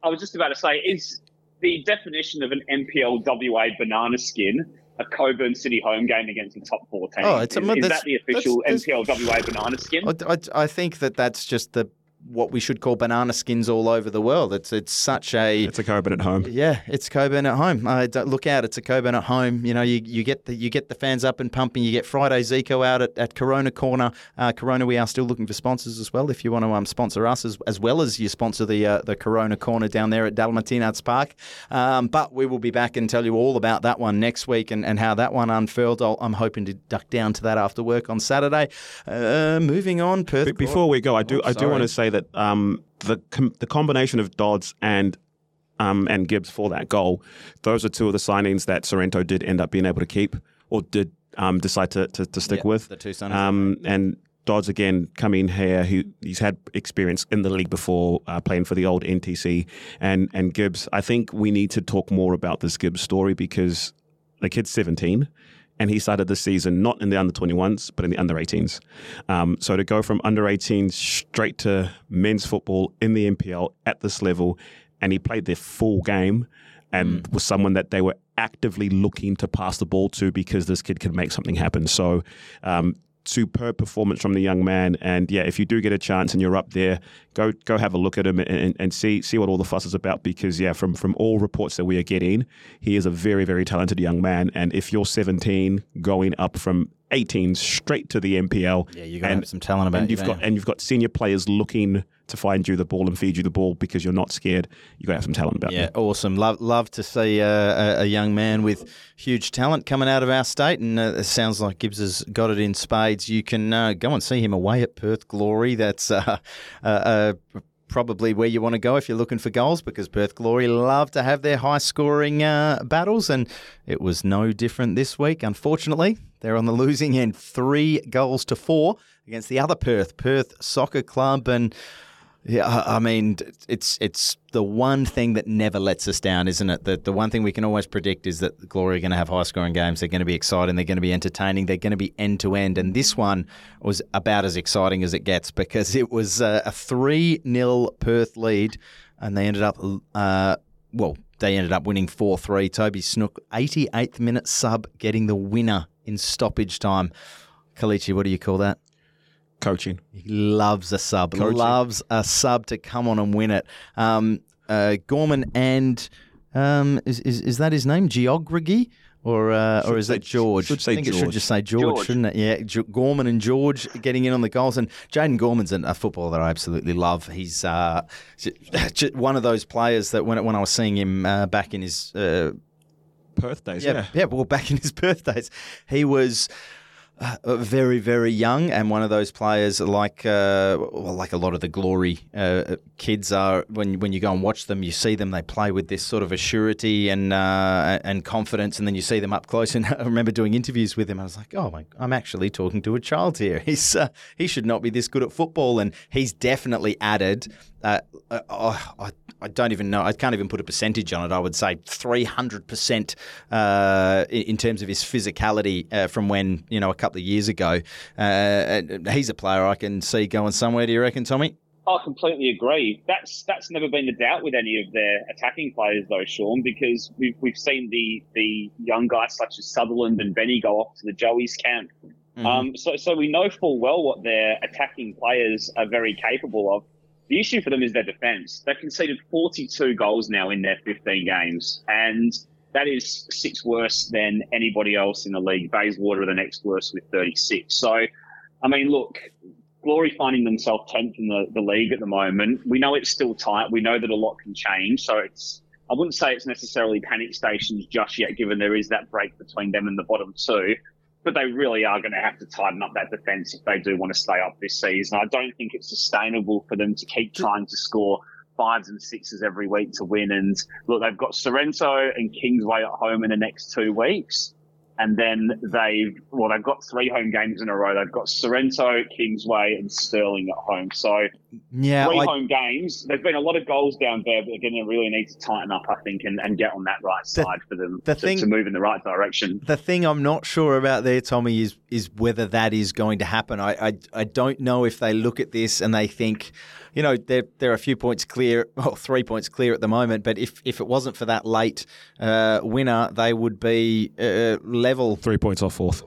I was just about to say, is the definition of an NPL WA banana skin a Cockburn City home game against a top four team? Oh, it's is, is that the official that's- NPL WA banana skin? I, I, I think that that's just the what we should call banana skins all over the world. It's it's such a it's a Cockburn at home. yeah, it's Cockburn at home. Uh, don't- look out, it's a Cockburn at home. You know, you, you get the you get the fans up and pumping. You get Friday Zico out at, at Corona Corner. Uh, Corona, we are still looking for sponsors as well. If you want to um, sponsor us as, as well as you sponsor the uh, the Corona Corner down there at Dalmatinac Park. Um, but we will be back and tell you all about that one next week and, and how that one unfurled. I'll, I'm hoping to duck down to that after work on Saturday. Uh, moving on, Perth. But before we go, I do Oh, I do want to say that um, the com- the combination of Dodds and um, and Gibbs for that goal, those are two of the signings that Sorrento did end up being able to keep or did um, decide to, to, to stick Yeah, with. the two signings. Um, and Dodds again coming here, who he's had experience in the league before, uh, playing for the old NTC, and and Gibbs. I think we need to talk more about this Gibbs story because the kid's 17 and he started the season not in the under 21s but in the under 18s. Um, so to go from under 18s straight to men's football in the NPL at this level, and he played their full game and was someone that they were actively looking to pass the ball to because this kid could make something happen. So um, superb performance from the young man. And yeah, if you do get a chance and you're up there, go go have a look at him and, and see see what all the fuss is about. Because yeah, from from all reports that we are getting, he is a very very talented young man. And if you're 17, going up from 18 straight to the NPL, yeah, you got and- some talent about and you. you've don't got you? and you've got senior players looking to find you the ball and feed you the ball because you're not scared. You got to have some talent about that. Yeah, you. awesome. Love love to see uh, a, a young man with huge talent coming out of our state, and uh, it sounds like Gibbs has got it in spades. You can uh, go and see him away at Perth Glory. That's uh, uh, probably where you want to go if you're looking for goals, because Perth Glory love to have their high scoring uh, battles, and it was no different this week. Unfortunately, they're on the losing end, three goals to four against the other Perth, Perth Soccer Club, and. Yeah, I mean, it's it's the one thing that never lets us down, isn't it? The the one thing we can always predict is that Glory are going to have high scoring games. They're going to be exciting. They're going to be entertaining. They're going to be end to end. And this one was about as exciting as it gets because it was uh, a three 0 Perth lead, and they ended up uh, well. They ended up winning 4 3. Toby Snook, 88th minute sub, getting the winner in stoppage time. Kalichi, what do you call that? Coaching. He loves a sub. Coaching. Loves a sub to come on and win it. Um, uh, Gorman and um, is, is is that his name? Geography or uh, or is say- that George? should say I think it should just say George, George. shouldn't it? Yeah, Ge- Gorman and George getting in on the goals, and Jaden Gorman's a footballer that I absolutely love. He's uh, j- j- one of those players that when when I was seeing him uh, back in his uh, Perth days, yeah, yeah. yeah. Well, back in his birthdays, he was very, very young, and one of those players like uh, well, like a lot of the glory uh, kids are. When when you go and watch them, you see them. They play with this sort of assurity and uh, and confidence, and then you see them up close. And I remember doing interviews with him. I was like, oh my, I'm actually talking to a child here. He's uh, he should not be this good at football, and he's definitely added. Uh, uh, oh, I, I don't even know. I can't even put a percentage on it. I would say 300% uh, in, terms of his physicality uh, from when, you know, a couple of years ago. Uh, he's a player I can see going somewhere. Do you reckon, Tommy? I completely agree. That's that's never been the doubt with any of their attacking players, though, Sean, because we've we've seen the the young guys such as Sutherland and Benny go off to the Joey's camp. Mm-hmm. Um, so so we know full well what their attacking players are very capable of. The issue for them is their defence. They've conceded 42 goals now in their 15 games, and that is six worse than anybody else in the league. Bayswater are the next worst with 36. So, I mean, look, Glory finding themselves 10th in the, the league at the moment. We know it's still tight. We know that a lot can change. So it's, I wouldn't say it's necessarily panic stations just yet, given there is that break between them and the bottom two. But they really are going to have to tighten up that defence if they do want to stay up this season. I don't think it's sustainable for them to keep trying to score fives and sixes every week to win. And look, they've got Sorrento and Kingsway at home in the next two weeks. And then they've, well, they've got three home games in a row. They've got Sorrento, Kingsway, and Stirling at home. So Yeah, three I, home games. There's been a lot of goals down there, but they're really need to tighten up, I think, and, and get on that right The- side for them the to, thing- to move in the right direction. The thing I'm not sure about there, Tommy, is is whether that is going to happen. I, I I don't know if they look at this and they think, you know, they're they're a few points clear, well, three points clear at the moment. But if if it wasn't for that late uh, winner, they would be uh, level. Three points off fourth.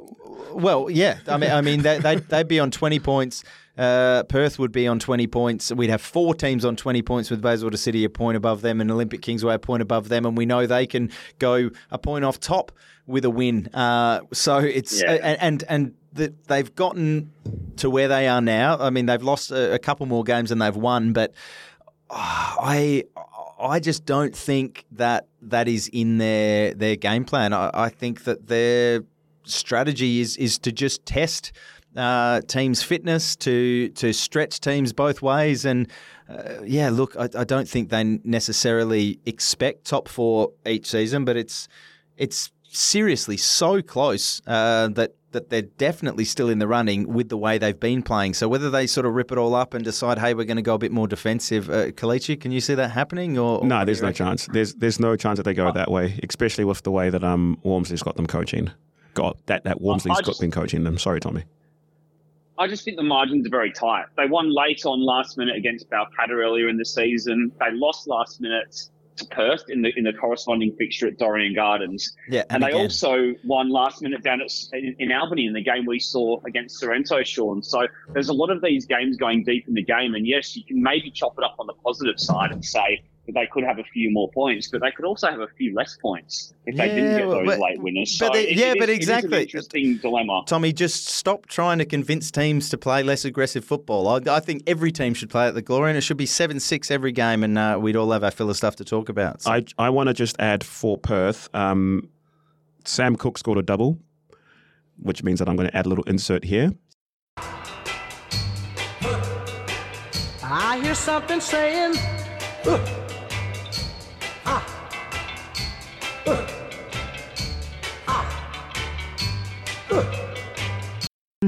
Well, yeah. I mean, I mean, they, they they'd be on twenty points. Uh, Perth would be on 20 points. We'd have four teams on 20 points with Bayswater City a point above them and Olympic Kingsway a point above them. And we know they can go a point off top with a win. Uh, so it's, Yeah. and, and, and the, they've gotten to where they are now. I mean, they've lost a, a couple more games than they've won, but ah, I, I just don't think that that is in their, their game plan. I, I think that their strategy is, is to just test uh, teams' fitness to to stretch teams both ways. And uh, yeah, look, I, I don't think they necessarily expect top four each season, but it's it's seriously so close uh, that. That they're definitely still in the running with the way they've been playing. So whether they sort of rip it all up and decide, hey, we're going to go a bit more defensive, uh, Kalichi, can you see that happening? Or, or No, there's no reckon? chance. There's there's no chance that they go that way, especially with the way that um Wormsley's got them coaching. Got that that Wormsley's got been coaching them. Sorry, Tommy. I just think the margins are very tight. They won late on last minute against Balcatta earlier in the season. They lost last minute to Perth in the in the corresponding fixture at Dorrien Gardens. Yeah, And, and, they again, also won last minute down at, in, in Albany in the game we saw against Sorrento, Sean. So there's a lot of these games going deep in the game. And yes, you can maybe chop it up on the positive side and say they could have a few more points, but they could also have a few less points if they didn't get those but- late winners. but so they- yeah, it but is- it is an exactly. interesting dilemma. Tommy, just stop trying to convince teams to play less aggressive football. I, I think every team should play at the glory, and it should be seven six every game, and uh, we'd all have our fill of stuff to talk about. So- I I want to just add for Perth. Um, Sam Cook scored a double, which means that I'm going to add a little insert here. I hear something saying,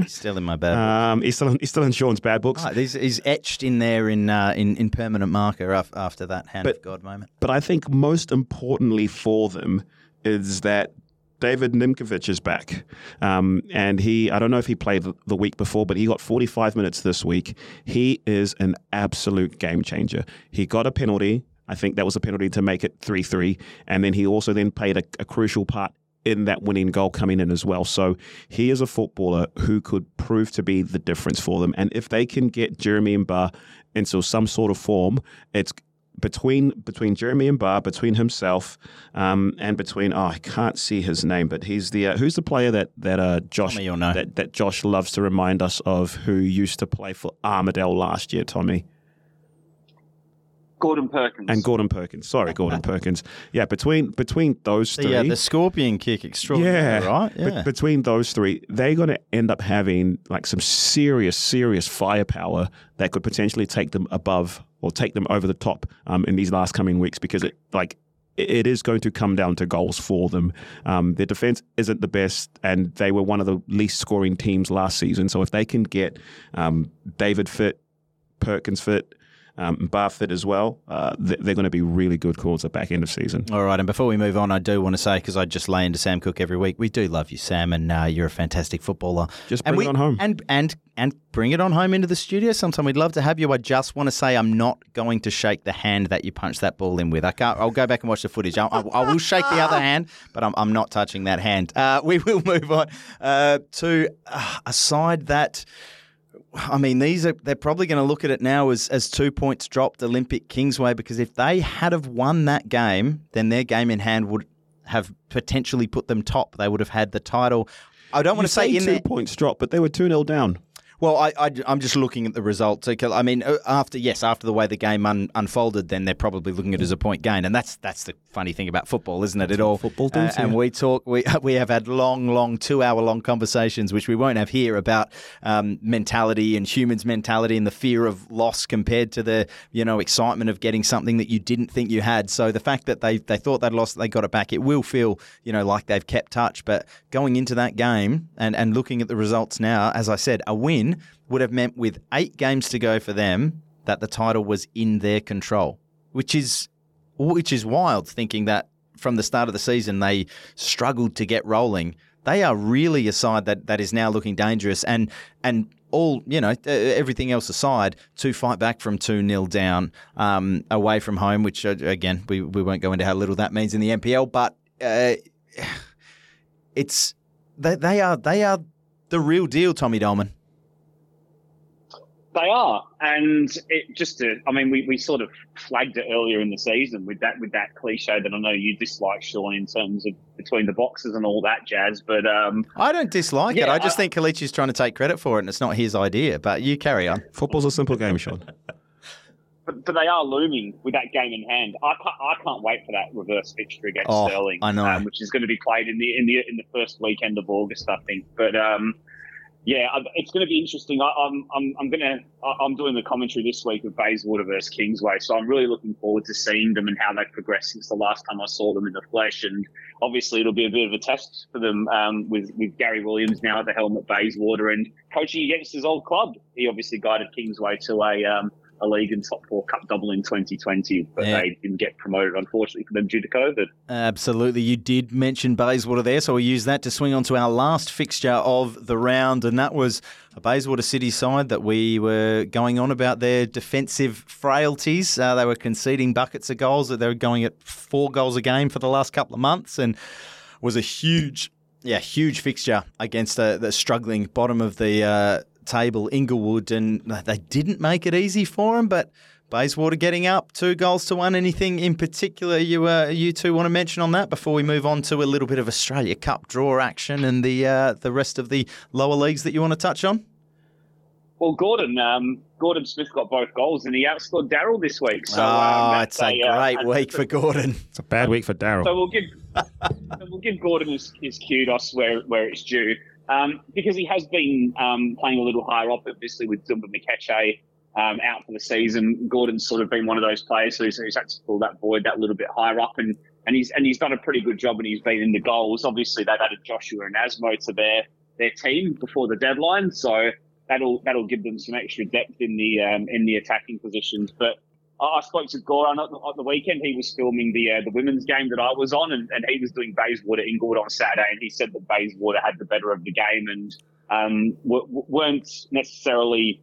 Still in my bad. Um, he's still in, he's still in Sean's bad books. Right, he's, he's etched in there in uh, in, in permanent marker after that hand But- of God moment. But I think most importantly for them is that David Nimkovich is back. Um, and he, I don't know if he played the- the week before, but he got 45 minutes this week. He is an absolute game changer. He got a penalty. I think that was a penalty to make it 3 3. And then he also then played a, a crucial part in that winning goal coming in as well. So he is a footballer who could prove to be the difference for them. And if they can get Jeremy and Barr into some sort of form, it's between between Jeremy and Barr, between himself, um, and between oh I can't see his name, but he's the uh, who's the player that that uh, Josh Tommy, that that Josh loves to remind us of who used to play for Armadale last year, Tommy Gordon Perkins. and Gordon Perkins. Sorry, Gordon Perkins. Yeah, between between those The, three, uh, the scorpion kick extraordinary, yeah, right? Be- Yeah. between those three, they're going to end up having like some serious, serious firepower that could potentially take them above or take them over the top um, in these last coming weeks because it like it- it is going to come down to goals for them. Um, their defense isn't the best, and they were one of the least scoring teams last season. So if they can get um, David fit, Perkins fit. Um, Barford as well. Uh, they're going to be really good calls at back end of season. All right, and before we move on, I do want to say because I just lay into Sam Cook every week, we do love you, Sam, and uh, you're a fantastic footballer. Just and bring we, it on home. and and and bring it on home into the studio. Sometime we'd love to have you. I just want to say I'm not going to shake the hand that you punched that ball in with. I can't. I'll go back and watch the footage. I, I, I will shake the other hand, but I'm, I'm not touching that hand. Uh, we will move on uh, to uh, a side that. I mean, these are they're probably going to look at it now as, as two points dropped Olympic Kingsway because if they had have won that game, then their game in hand would have potentially put them top. They would have had the title. I don't want to say say in two there. points drop, but they were 2 0 down. Well, I, I, am just looking at the results. I mean, uh, after yes, after the way the game un, unfolded, then they're probably looking at it as a point gain, and that's that's the funny thing about football, isn't it? At all, football Uh, does, and we talk. We we have had long, long, two hour long conversations, which we won't have here about um, mentality and humans' mentality and the fear of loss compared to the you know excitement of getting something that you didn't think you had. So the fact that they they thought they'd lost, they got it back. It will feel you know like they've kept touch, but going into that game and and looking at the results now, as I said, a win would have meant with eight games to go for them that the title was in their control, which is which is wild. Thinking that from the start of the season they struggled to get rolling, they are really a side that, that is now looking dangerous and and. All you know, everything else aside, to fight back from two 0 down um, away from home, which uh, again we, we won't go into how little that means in the NPL, but uh, it's they, they are they are the real deal, Tommy Dolman. They are, and it just to, I mean, we, we sort of flagged it earlier in the season with that with that cliche that I know you dislike, Sean, in terms of between the boxes and all that jazz. But um, I don't dislike it. Yeah, I just I- think Kalichi's trying to take credit for it, and it's not his idea. But you carry on. Football's a simple game, Sean. but, but they are looming with that game in hand. I can't, I can't wait for that reverse fixture against Oh, Stirling, I know. Um, which is going to be played in the in the in the first weekend of August, I think. But um, yeah, it's going to be interesting. I, I'm I'm I'm going to I'm doing the commentary this week of Bayswater versus Kingsway, so I'm really looking forward to seeing them and how they've progressed since the last time I saw them in the flesh. And obviously, it'll be a bit of a test for them um, with with Gary Williams now at the helm at Bayswater and coaching against his old club. He obviously guided Kingsway to a um, a league and top four cup double in 2020, but Yeah. they didn't get promoted, unfortunately, for them due to COVID. Absolutely. You did mention Bayswater there, so we'll use that to swing on to our last fixture of the round, and that was a Bayswater City side that we were going on about their defensive frailties. Uh, they were conceding buckets of goals, that they were going at four goals a game for the last couple of months, and was a huge, yeah, huge fixture against the, the struggling bottom of the uh, table, Inglewood, and they didn't make it easy for them, but. Bayswater getting up two goals to one. Anything in particular you uh, you two want to mention on that before we move on to a little bit of Australia Cup draw action and the uh, the rest of the lower leagues that you want to touch on? Well, Gordon, um, Gordon Smith got both goals, and he outscored Daryl this week. So, oh, um, it's that's a uh, great that's- week for Gordon. It's a bad week for Daryl. So we'll give so we'll give Gordon his, his kudos where where it's due, um, because he has been um, playing a little higher up, obviously with Zumba Mikeche um, out for the season. Gordon's sort of been one of those players who's, who's had to fill that void that little bit higher up, and and he's and he's done a pretty good job, and he's been in the goals. Obviously, they've added Joshua and Asmo to their their team before the deadline, so that'll that'll give them some extra depth in the um, in the attacking positions, but. I spoke to Goran at the, weekend. He was filming the uh, the women's game that I was on, and, and he was doing Bayswater Inglewood on Saturday, and he said that Bayswater had the better of the game and um, w- weren't necessarily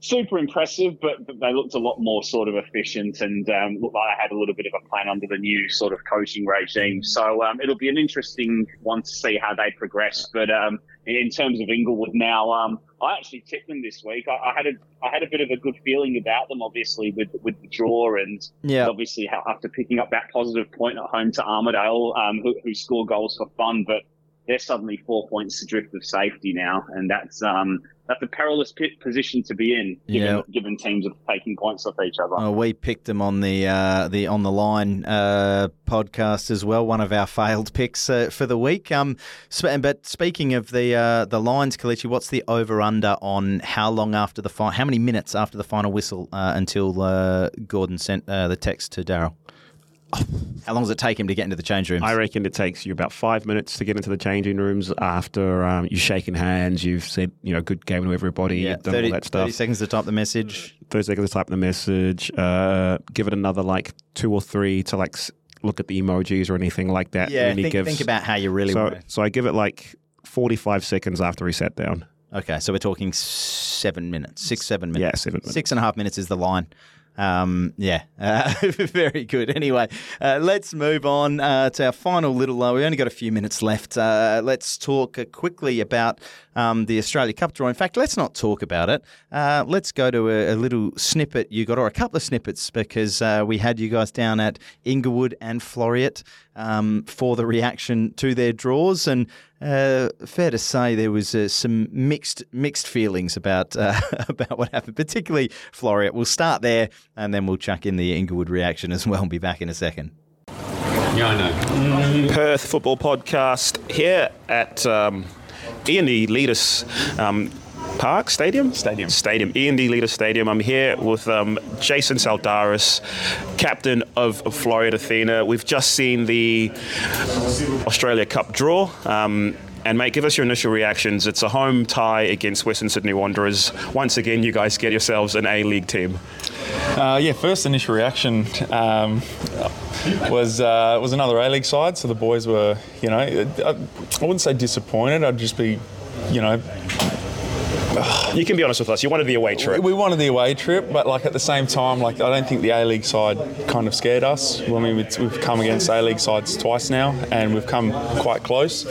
super impressive, but, but they looked a lot more sort of efficient and um, looked like they had a little bit of a plan under the new sort of coaching regime. So um, it'll be an interesting one to see how they progress. But um, in, terms of Inglewood now, um, I actually tipped them this week. I, I had a I had a bit of a good feeling about them, obviously with with the draw and Yeah. obviously after picking up that positive point at home to Armadale, um, who, who score goals for fun, but they're suddenly four points adrift of safety now, and that's um, that's a perilous position to be in, given, Yeah. given teams are taking points off each other. Oh, we picked them on the uh, the on the line uh, podcast as well. One of our failed picks uh, for the week. Um, but speaking of the uh, the lines, Kalichi, what's the over under on how long after the fi- how many minutes after the final whistle uh, until uh, Gordon sent uh, the text to Daryl? How long does it take him to get into the change rooms? I reckon it takes you about five minutes to get into the changing rooms after um, you've shaken hands, you've said, you know, good game to everybody, yeah, you've done 30, all that stuff. 30 seconds to type the message. 30 seconds to type the message, uh, give it another like two or three to like look at the emojis or anything like that. Yeah, think, gives, think about how you really so, want so I give it like 45 seconds after he sat down. Okay, so we're talking seven minutes, six, seven minutes. Yeah, seven minutes. Six and a half minutes is the line. Um, yeah, uh, very good. Anyway, uh, let's move on uh, to our final little. Uh, we only got a few minutes left. Uh, let's talk uh, quickly about um, the Australia Cup draw. In fact, let's not talk about it. Let's go to a, a little snippet you got, or a couple of snippets, because we had you guys down at Inglewood and Floreat um, for the reaction to their draws, and uh, fair to say there was uh, some mixed mixed feelings about uh, about what happened, particularly Floreat. We'll start there, and then we'll chuck in the Inglewood reaction as well. and be back in a second. Yeah, I know. Perth Football Podcast here at um, E&E Leaders um, Park Stadium? Stadium. Stadium. E&D Litis Stadium. I'm here with um, Jason Saldaris, captain of, of Floreat Athena. We've just seen the Australia Cup draw. Um, and mate, give us your initial reactions. It's a home tie against Western Sydney Wanderers. Once again, you guys get yourselves an A League team. Uh, yeah, first initial reaction um, was uh, was another A League side. So the boys were, you know, I, I wouldn't say disappointed. I'd just be, you know, You can be honest with us. You wanted the away trip. we wanted the away trip, but like at the same time, like I don't think the A League side kind of scared us. I mean, we've come against A League sides twice now, and we've come quite close.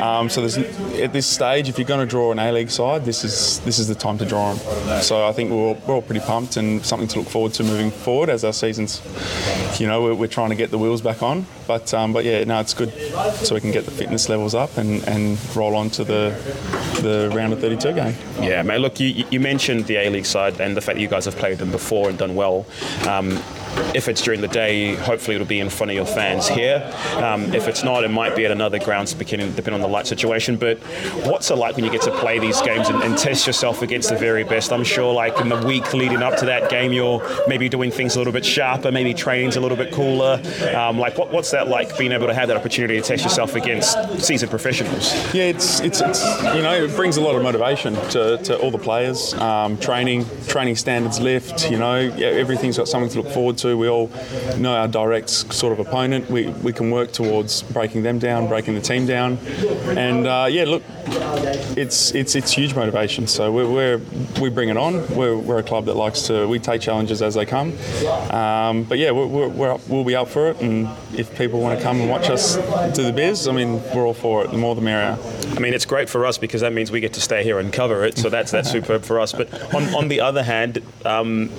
Um, so at this stage, if you're going to draw an A League side, this is this is the time to draw them. So I think we're all, we're all pretty pumped and something to look forward to moving forward as our seasons. You know, we're, we're trying to get the wheels back on, but um, but yeah, no, it's good so we can get the fitness levels up and, and roll on to the the round of 32 game. Yeah, mate. Look, you, you mentioned the A League side and the fact that you guys have played them before and done well. Um, if it's during the day, hopefully it'll be in front of your fans here. Um, if it's not, it might be at another ground, depending, on the light situation. But what's it like when you get to play these games and, and test yourself against the very best? I'm sure, like in the week leading up to that game, you're maybe doing things a little bit sharper, maybe training's a little bit cooler. Um, like, what, what's that like being able to have that opportunity to test yourself against seasoned professionals? Yeah, it's, it's, it's you know it brings a lot of motivation to, to all the players. Um, training training standards lift. You know everything's got something to look forward to. We all know our direct sort of opponent. We, we can work towards breaking them down, breaking the team down, and uh, yeah, look, it's it's it's huge motivation. So we're, we're we bring it on. We're, we're a club that likes to we take challenges as they come. Um, but yeah, we're, we're, up, we'll be up for it, and if people want to come and watch us do the biz, I mean, we're all for it. The more the merrier. I mean, it's great for us because that means we get to stay here and cover it. So that's that's superb for us. But on, on the other hand, um,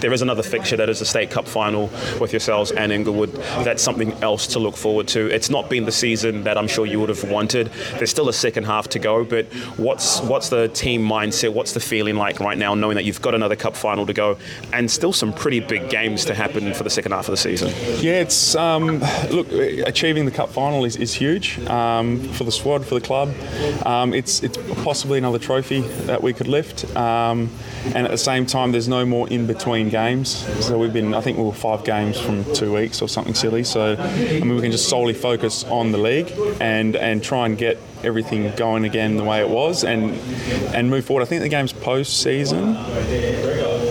there is another fixture that is the State Cup final with yourselves and Inglewood. That's something else to look forward to. It's not been the season that I'm sure you would have wanted. There's still a second half to go, but what's what's the team mindset? What's the feeling like right now, knowing that you've got another Cup final to go and still some pretty big games to happen for the second half of the season? Yeah, it's um, look achieving the cup final is, is huge um, for the squad, for the club. Um, it's it's possibly another trophy that we could lift, um, and at the same time, there's no more in between games. So we've been, I think we were five games from two weeks or something silly. So I mean, we can just solely focus on the league and and try and get everything going again the way it was and and move forward. I think the game's post season,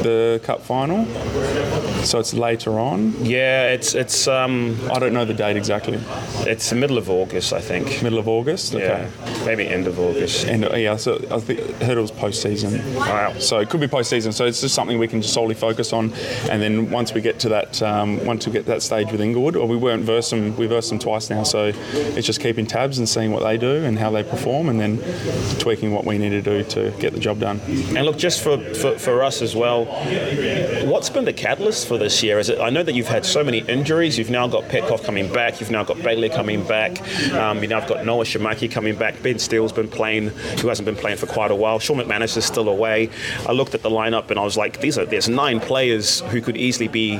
the cup final. So it's later on. Yeah, it's it's um, I don't know the date exactly. it's the middle of August, I think. Middle of August. Okay. Yeah, maybe end of August. And uh, yeah, so I think I heard it was post season. Wow. So it could be post season. So it's just something we can just solely focus on. And then once we get to that, um, once we get that stage with Inglewood, or we weren't versed them, we versed them twice now. So it's just keeping tabs and seeing what they do and how they perform, and then tweaking what we need to do to get the job done. And look, just for, for, for us as well, what's been the catalyst for this year? Is it? I know that you've had so many injuries. You've now got Petkoff coming back. You've now got Bailey coming back. Um, you've now got Noah Shamaki coming back. Ben Steele's been playing, who hasn't been playing for quite a while. Sean McManus is still away. I looked at the lineup and I was like, these are there's nine players who could easily be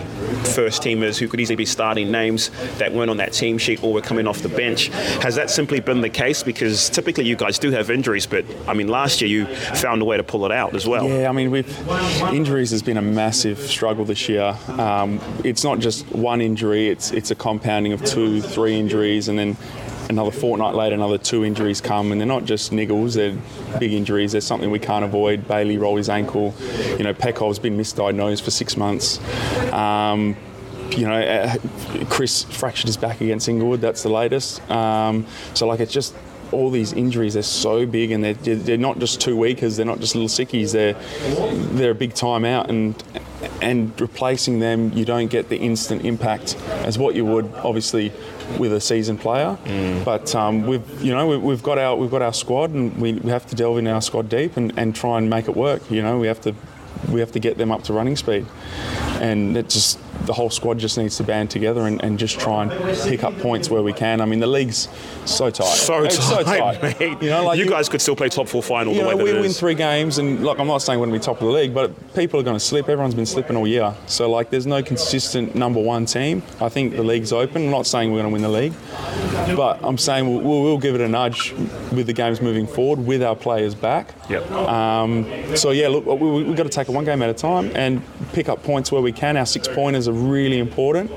first teamers, who could easily be starting names that weren't on that team sheet or were coming off the bench. Has that simply been the case? Because typically you guys do have injuries, but I mean, last year you found a way to pull it out as well. Yeah, I mean, we've injuries injuries has been a massive struggle this year. Um, it's not just one injury; it's it's a compounding of two, three injuries, and then another fortnight later, another two injuries come, and they're not just niggles; they're big injuries. There's something we can't avoid. Bailey rolled his ankle. You know, Pekov's been misdiagnosed for six months. Um, you know, uh, Chris fractured his back against Inglewood. That's the latest. Um, so like, it's just all these injuries are so big, and they're, they're not just two weekers. They're not just little sickies. They're they're a big time out, and and replacing them, you don't get the instant impact as what you would obviously with a seasoned player. But um, we've you know we, we've got our we've got our squad, and we, we have to delve in our squad deep and, and try and make it work. You know, we have to we have to get them up to running speed, and it just the whole squad just needs to band together and, and just try and pick up points where we can. I mean, the league's so tight. So It's so tight, tight. mate. You know, like you you- guys could still play top four final you the way know, we win is. three games, and look, I'm not saying we're going to be top of the league, but people are going to slip. Everyone's been slipping all year, so like, there's no consistent number one team. I think the league's open. I'm not saying we're going to win the league, but I'm saying we'll, we'll, we'll give it a nudge with the games moving forward with our players back. Yep. Um, so yeah, look, we, we've got to take it one game at a time and pick up points where we can. Our six pointers are really important.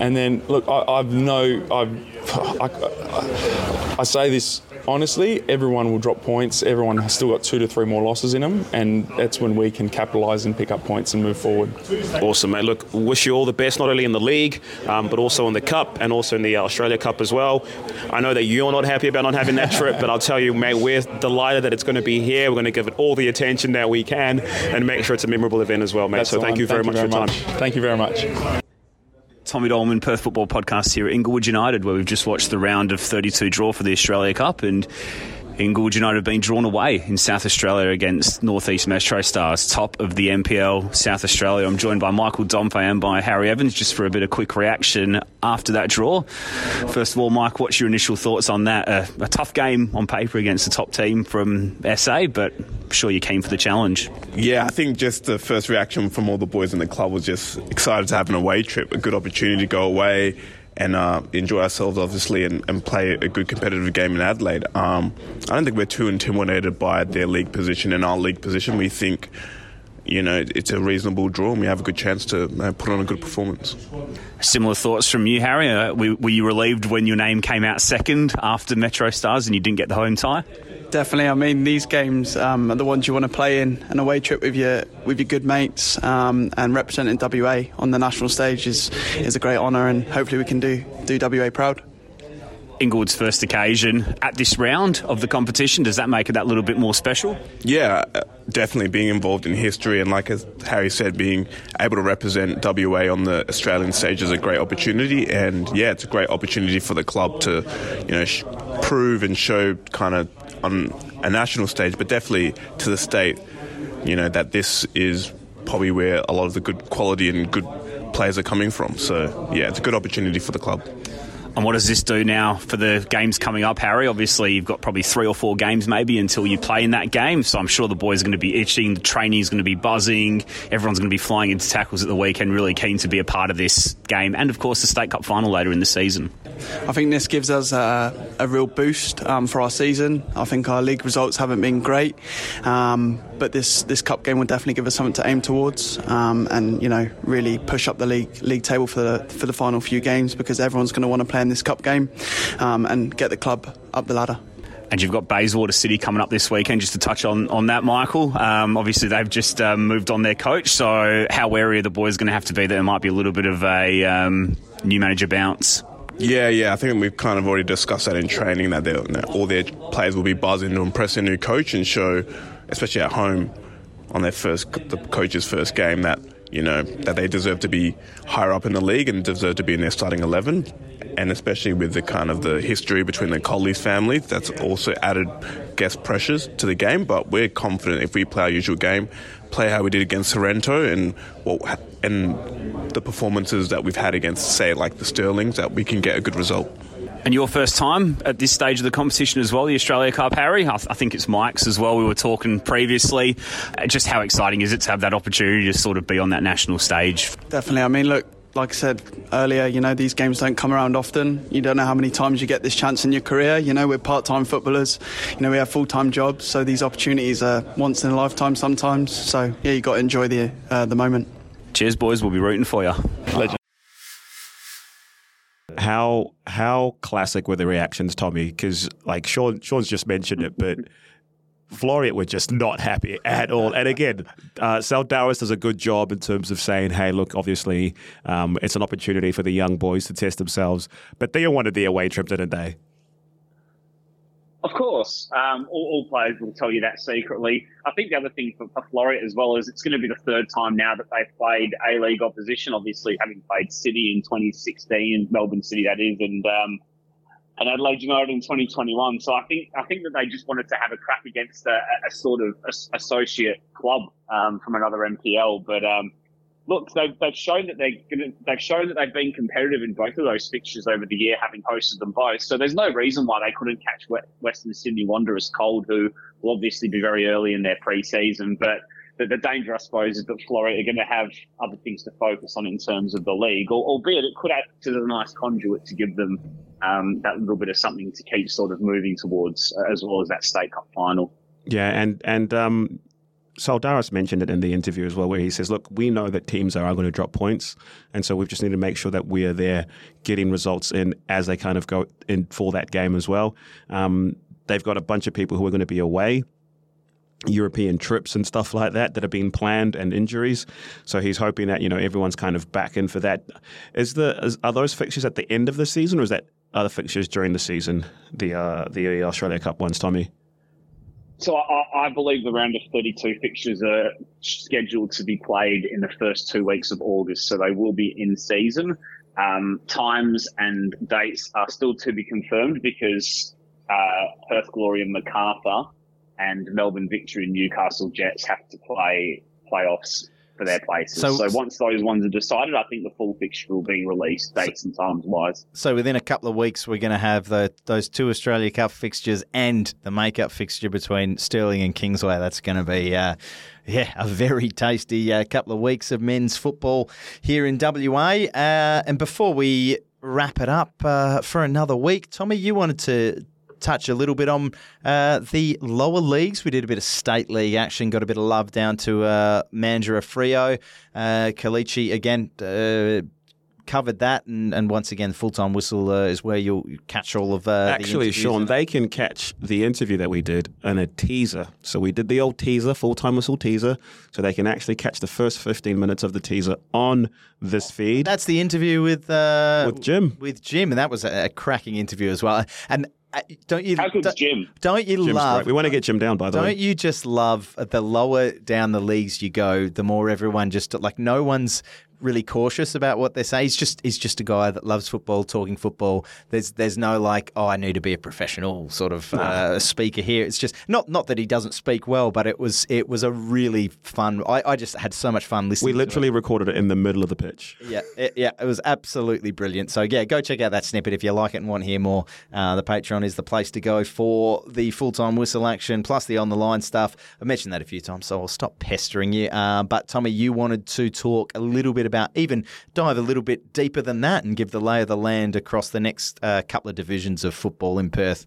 And then look, I, I've no, I've, I, I, I say this honestly, everyone will drop points. Everyone has still got two to three more losses in them, and that's when we can capitalise and pick up points and move forward. Awesome, mate. Look, wish you all the best, not only in the league, um, but also in the Cup and also in the Australia Cup as well. I know that you're not happy about not having that trip, but I'll tell you, mate, we're delighted that it's going to be here. We're going to give it all the attention that we can and make sure it's a memorable event as well, mate. That's so the thank you very much for your time. Thank you very much. Tommy Dolman, Perth Football Podcast here at Inglewood United, where we've just watched the round of 32 draw for the Australia Cup. And Inglewood United have been drawn away in South Australia against Northeast Metro Stars, top of the NPL South Australia. I'm joined by Michael Dompe and by Harry Evans just for a bit of quick reaction after that draw. First of all, Mike, what's your initial thoughts on that? A, a tough game on paper against the top team from SA, but I'm sure you came for the challenge. Yeah, I think just the first reaction from all the boys in the club was just excited to have an away trip, a good opportunity to go away and uh, enjoy ourselves, obviously, and, and play a good competitive game in Adelaide. Um, I don't think we're too intimidated by their league position and our league position. We think, you know, it's a reasonable draw and we have a good chance to uh, put on a good performance. Similar thoughts from you, Harry. Uh, were, were you relieved when your name came out second after Metro Stars and you didn't get the home tie? Definitely. I mean, these games um, are the ones you want to play in. An away trip with your with your good mates um, and representing WA on the national stage is is a great honour, and hopefully we can do do WA proud. Inglewood's first occasion at this round of the competition. Does that make it that little bit more special? Yeah, uh, definitely being involved in history and, like as Harry said, being able to represent WA on the Australian stage is a great opportunity. And yeah, it's a great opportunity for the club to, you know, sh- prove and show kind of on a national stage, but definitely to the state, you know, that this is probably where a lot of the good quality and good players are coming from. So yeah, it's a good opportunity for the club. And what does this do now for the games coming up, Harry? Obviously, you've got probably three or four games maybe until you play in that game. So I'm sure the boys are going to be itching, the training's going to be buzzing, everyone's going to be flying into tackles at the weekend, really keen to be a part of this game. And of course, the State Cup final later in the season. I think this gives us a, a real boost um, for our season. I think our league results haven't been great, um, but this this cup game will definitely give us something to aim towards, um, and you know really push up the league league table for the for the final few games because everyone's going to want to play in this cup game um, and get the club up the ladder. And you've got Bayswater City coming up this weekend. Just to touch on, on that, Michael. Um, obviously, they've just um, moved on their coach. So, how wary are the boys going to have to be that there might be a little bit of a um, new manager bounce? Yeah, yeah. I think we've kind of already discussed that in training that that all their players will be buzzing to impress their new coach and show, especially at home, on their first the coach's first game that you know that they deserve to be higher up in the league and deserve to be in their starting eleven. And especially with the kind of the history between the Collies family, that's also added guest pressures to the game. But we're confident if we play our usual game, play how we did against Sorrento, and what and the performances that we've had against, say, like the Stirlings, that we can get a good result. And your first time at this stage of the competition as well, the Australia Cup, Harry. I, th- I think it's Mike's as well. We were talking previously. Uh, just how exciting is it to have that opportunity to sort of be on that national stage? Definitely. I mean, look, like I said earlier, you know, these games don't come around often. You don't know how many times you get this chance in your career. You know, we're part time footballers, you know, we have full time jobs, so these opportunities are once in a lifetime sometimes. So, yeah, you've got to enjoy the, uh, the moment. Cheers, boys. We'll be rooting for you. Legend. How how classic were the reactions, Tommy? Because like Sean Sean's just mentioned it, but Floreat were just not happy at all. And again, uh, Sal Dowers does a good job in terms of saying, hey, look, obviously um, it's an opportunity for the young boys to test themselves. But they wanted the away trip, didn't they? Of course, um, all, all, players will tell you that secretly. I think the other thing for, for Floreat as well is it's going to be the third time now that they've played A League opposition. Obviously, having played City in 2016, Melbourne City that is, and um, and Adelaide United in 2021. So I think I think that they just wanted to have a crack against a, a sort of associate club um, from another NPL. But um, look, they've, they've shown that they're gonna, they've shown that they've been competitive in both of those fixtures over the year, having hosted them both. So there's no reason why they couldn't catch Western Sydney Wanderers cold, who will obviously be very early in their pre-season, but. The, the danger, I suppose, is that Floreat are going to have other things to focus on in terms of the league, albeit it could act as a nice conduit to give them um, that little bit of something to keep sort of moving towards, uh, as well as that state cup final. Yeah, and and um, Saldaris mentioned it in the interview as well, where he says, "Look, we know that teams are going to drop points, and so we just need to make sure that we are there, getting results in as they kind of go in for that game as well." Um, they've got a bunch of people who are going to be away. European trips and stuff like that that have been planned and injuries. So he's hoping that you know everyone's kind of back in for that. Is the is, are those fixtures at the end of the season, or is that other fixtures during the season, the uh, the Australia Cup ones, Tommy? So I, I, believe the round of 32 fixtures are scheduled to be played in the first two weeks of August, so they will be in season. Um, times and dates are still to be confirmed because uh, Perth Glory and Macarthur and Melbourne Victory and Newcastle Jets have to play playoffs for their places. So, so, once those ones are decided, I think the full fixture will be released, dates and times wise. So within a couple of weeks, we're going to have the, those two Australia Cup fixtures and the make-up fixture between Stirling and Kingsway. That's going to be. Uh, yeah, a very tasty uh, couple of weeks of men's football here in WA. Uh, and before we wrap it up uh, for another week, Tommy, you wanted to touch a little bit on uh, the lower leagues. We did a bit of state league action, got a bit of love down to uh, Mandurah Freo. Uh, Kalichi, again, uh, covered that, and, and once again, full time whistle uh, is where you'll catch all of. Uh, Actually, the Sean, they can catch the interview that we did and a teaser. So we did the old teaser, full time whistle teaser, so they can actually catch the first fifteen minutes of the teaser on this feed. That's the interview with uh, with Jim. With Jim, and that was a, a cracking interview as well. And Uh, don't you? How good's Jim? Don't you Jim's love? Great. We want to get Jim down, by the don't way. Don't you just love the lower down the leagues you go, the more everyone just like no one's really cautious about what they say. He's just he's just a guy that loves football, talking football. There's there's no like, oh, I need to be a professional sort of uh, speaker here. It's just not not that he doesn't speak well, but it was it was a really fun. I, I just had so much fun listening. We literally it. recorded it in the middle of the pitch. Yeah, it, yeah, it was absolutely brilliant. So yeah, go check out that snippet if you like it and want to hear more. Uh, the Patreon is the place to go for the full time whistle action plus the on the line stuff. I mentioned that a few times, so I'll stop pestering you. Uh, but Tommy, you wanted to talk a little bit about even dive a little bit deeper than that and give the lay of the land across the next uh, couple of divisions of football in Perth?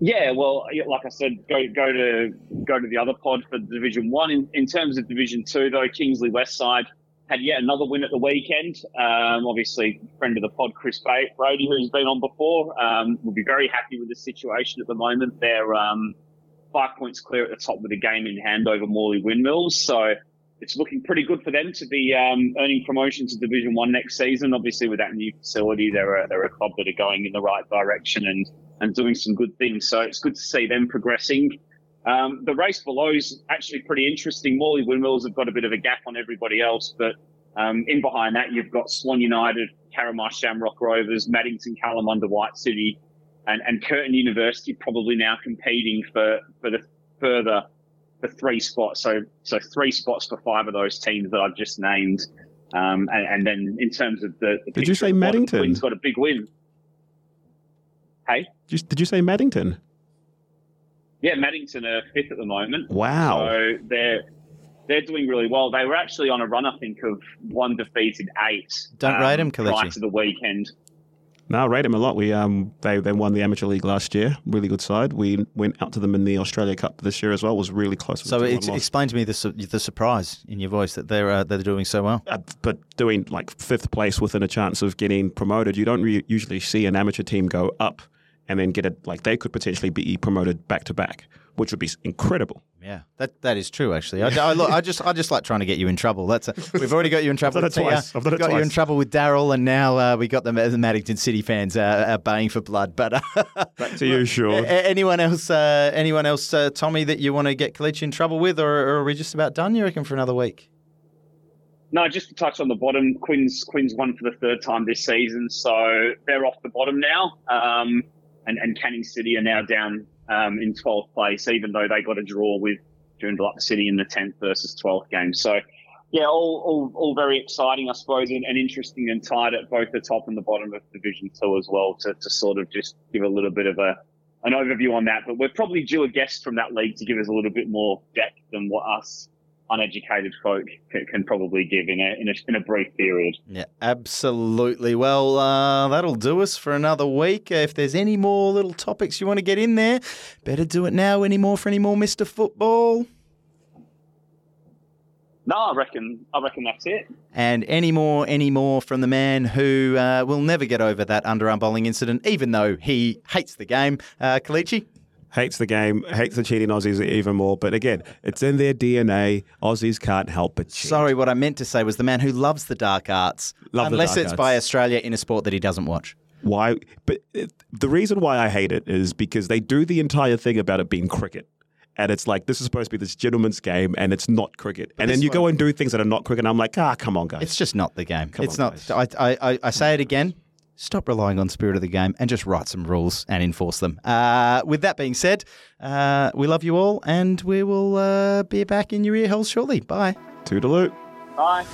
Yeah, well, like I said, go go to go to the other pod for Division One. In, in terms of Division Two, though, Kingsley Westside had yet another win at the weekend. Um, obviously, friend of the pod, Chris Brady, who's been on before, um, will be very happy with the situation at the moment. They're um, five points clear at the top with a game in hand over Morley Windmills. So it's looking pretty good for them to be um, earning promotion to Division One next season. Obviously, with that new facility, they're a, they're a club that are going in the right direction and and doing some good things. So it's good to see them progressing. Um, the race below is actually pretty interesting. Morley Windmills have got a bit of a gap on everybody else, but um, in behind that, you've got Swan United, Carramar Shamrock Rovers, Maddington, Kalamunda White City, and, and Curtin University probably now competing for, for the further for three spots. So so three spots for five of those teams that I've just named. Um, and, and, then in terms of the, the did you say Maddington? Quinns got a big win. Hey, did you, did you say Maddington? Yeah, Maddington are fifth at the moment. Wow. So they're they're doing really well. They were actually on a run, I think, of one defeated eight. Don't rate prior Kalichi. to the weekend. No, I rate them a lot. We um they they won the amateur league last year. Really good side. We went out to them in the Australia Cup this year as well. It was really close. It So a 2-1 ex- explain to me the su- the surprise in your voice that they're uh, they're doing so well. Uh, but doing like fifth place within a chance of getting promoted, you don't re- usually see an amateur team go up and then get it. Like they could potentially be promoted back to back, which would be incredible. Yeah, that that is true. Actually, I, I, look, I just I just like trying to get you in trouble. That's a, we've already got you in trouble. done with it twice. I've done it got you in trouble with Daryl, and now uh, we got the, the Maddington City fans uh, uh, baying for blood. But uh, Back to you, sure. anyone else? Uh, anyone else, uh, Tommy, that you want to get Kalichi in trouble with, or, or are we just about done? You reckon for another week? No, just to touch on the bottom, Quinns Quinns won for the third time this season, so they're off the bottom now. Um, and, and Canning City are now down um, in 12th place, even though they got a draw with Joondalup City in the 10th versus 12th game. So, yeah, all, all, all very exciting, I suppose, and, and interesting and tied at both the top and the bottom of Division 2 as well to, to sort of just give a little bit of a an overview on that. But we're probably due a guest from that league to give us a little bit more depth than what us uneducated folk can, can probably give in a, in a in a brief period. Yeah, absolutely. Well, uh, that'll do us for another week. If there's any more little topics you want to get in there, better do it now. Any more for any more Mr. Football? No, I reckon I reckon that's it. And any more, any more from the man who uh, will never get over that underarm bowling incident, even though he hates the game. Uh, Kalichi? Hates the game, hates the cheating Aussies even more. But again, it's in their DNA. Aussies can't help but cheat. Sorry, what I meant to say was the man who loves the dark arts, Love unless dark it's arts. by Australia in a sport that he doesn't watch. Why? But it, the reason why I hate it is because they do the entire thing about it being cricket. And it's like, this is supposed to be this gentleman's game, and it's not cricket. and then you go and do things that are not cricket, and I'm like, ah, come on, guys. It's just not the game. Come it's on, not. I, I, I say it again. Stop relying on spirit of the game and just write some rules and enforce them. Uh, with that being said, uh, we love you all, and we will uh, be back in your ear holes shortly. Bye. Toodaloo. Bye.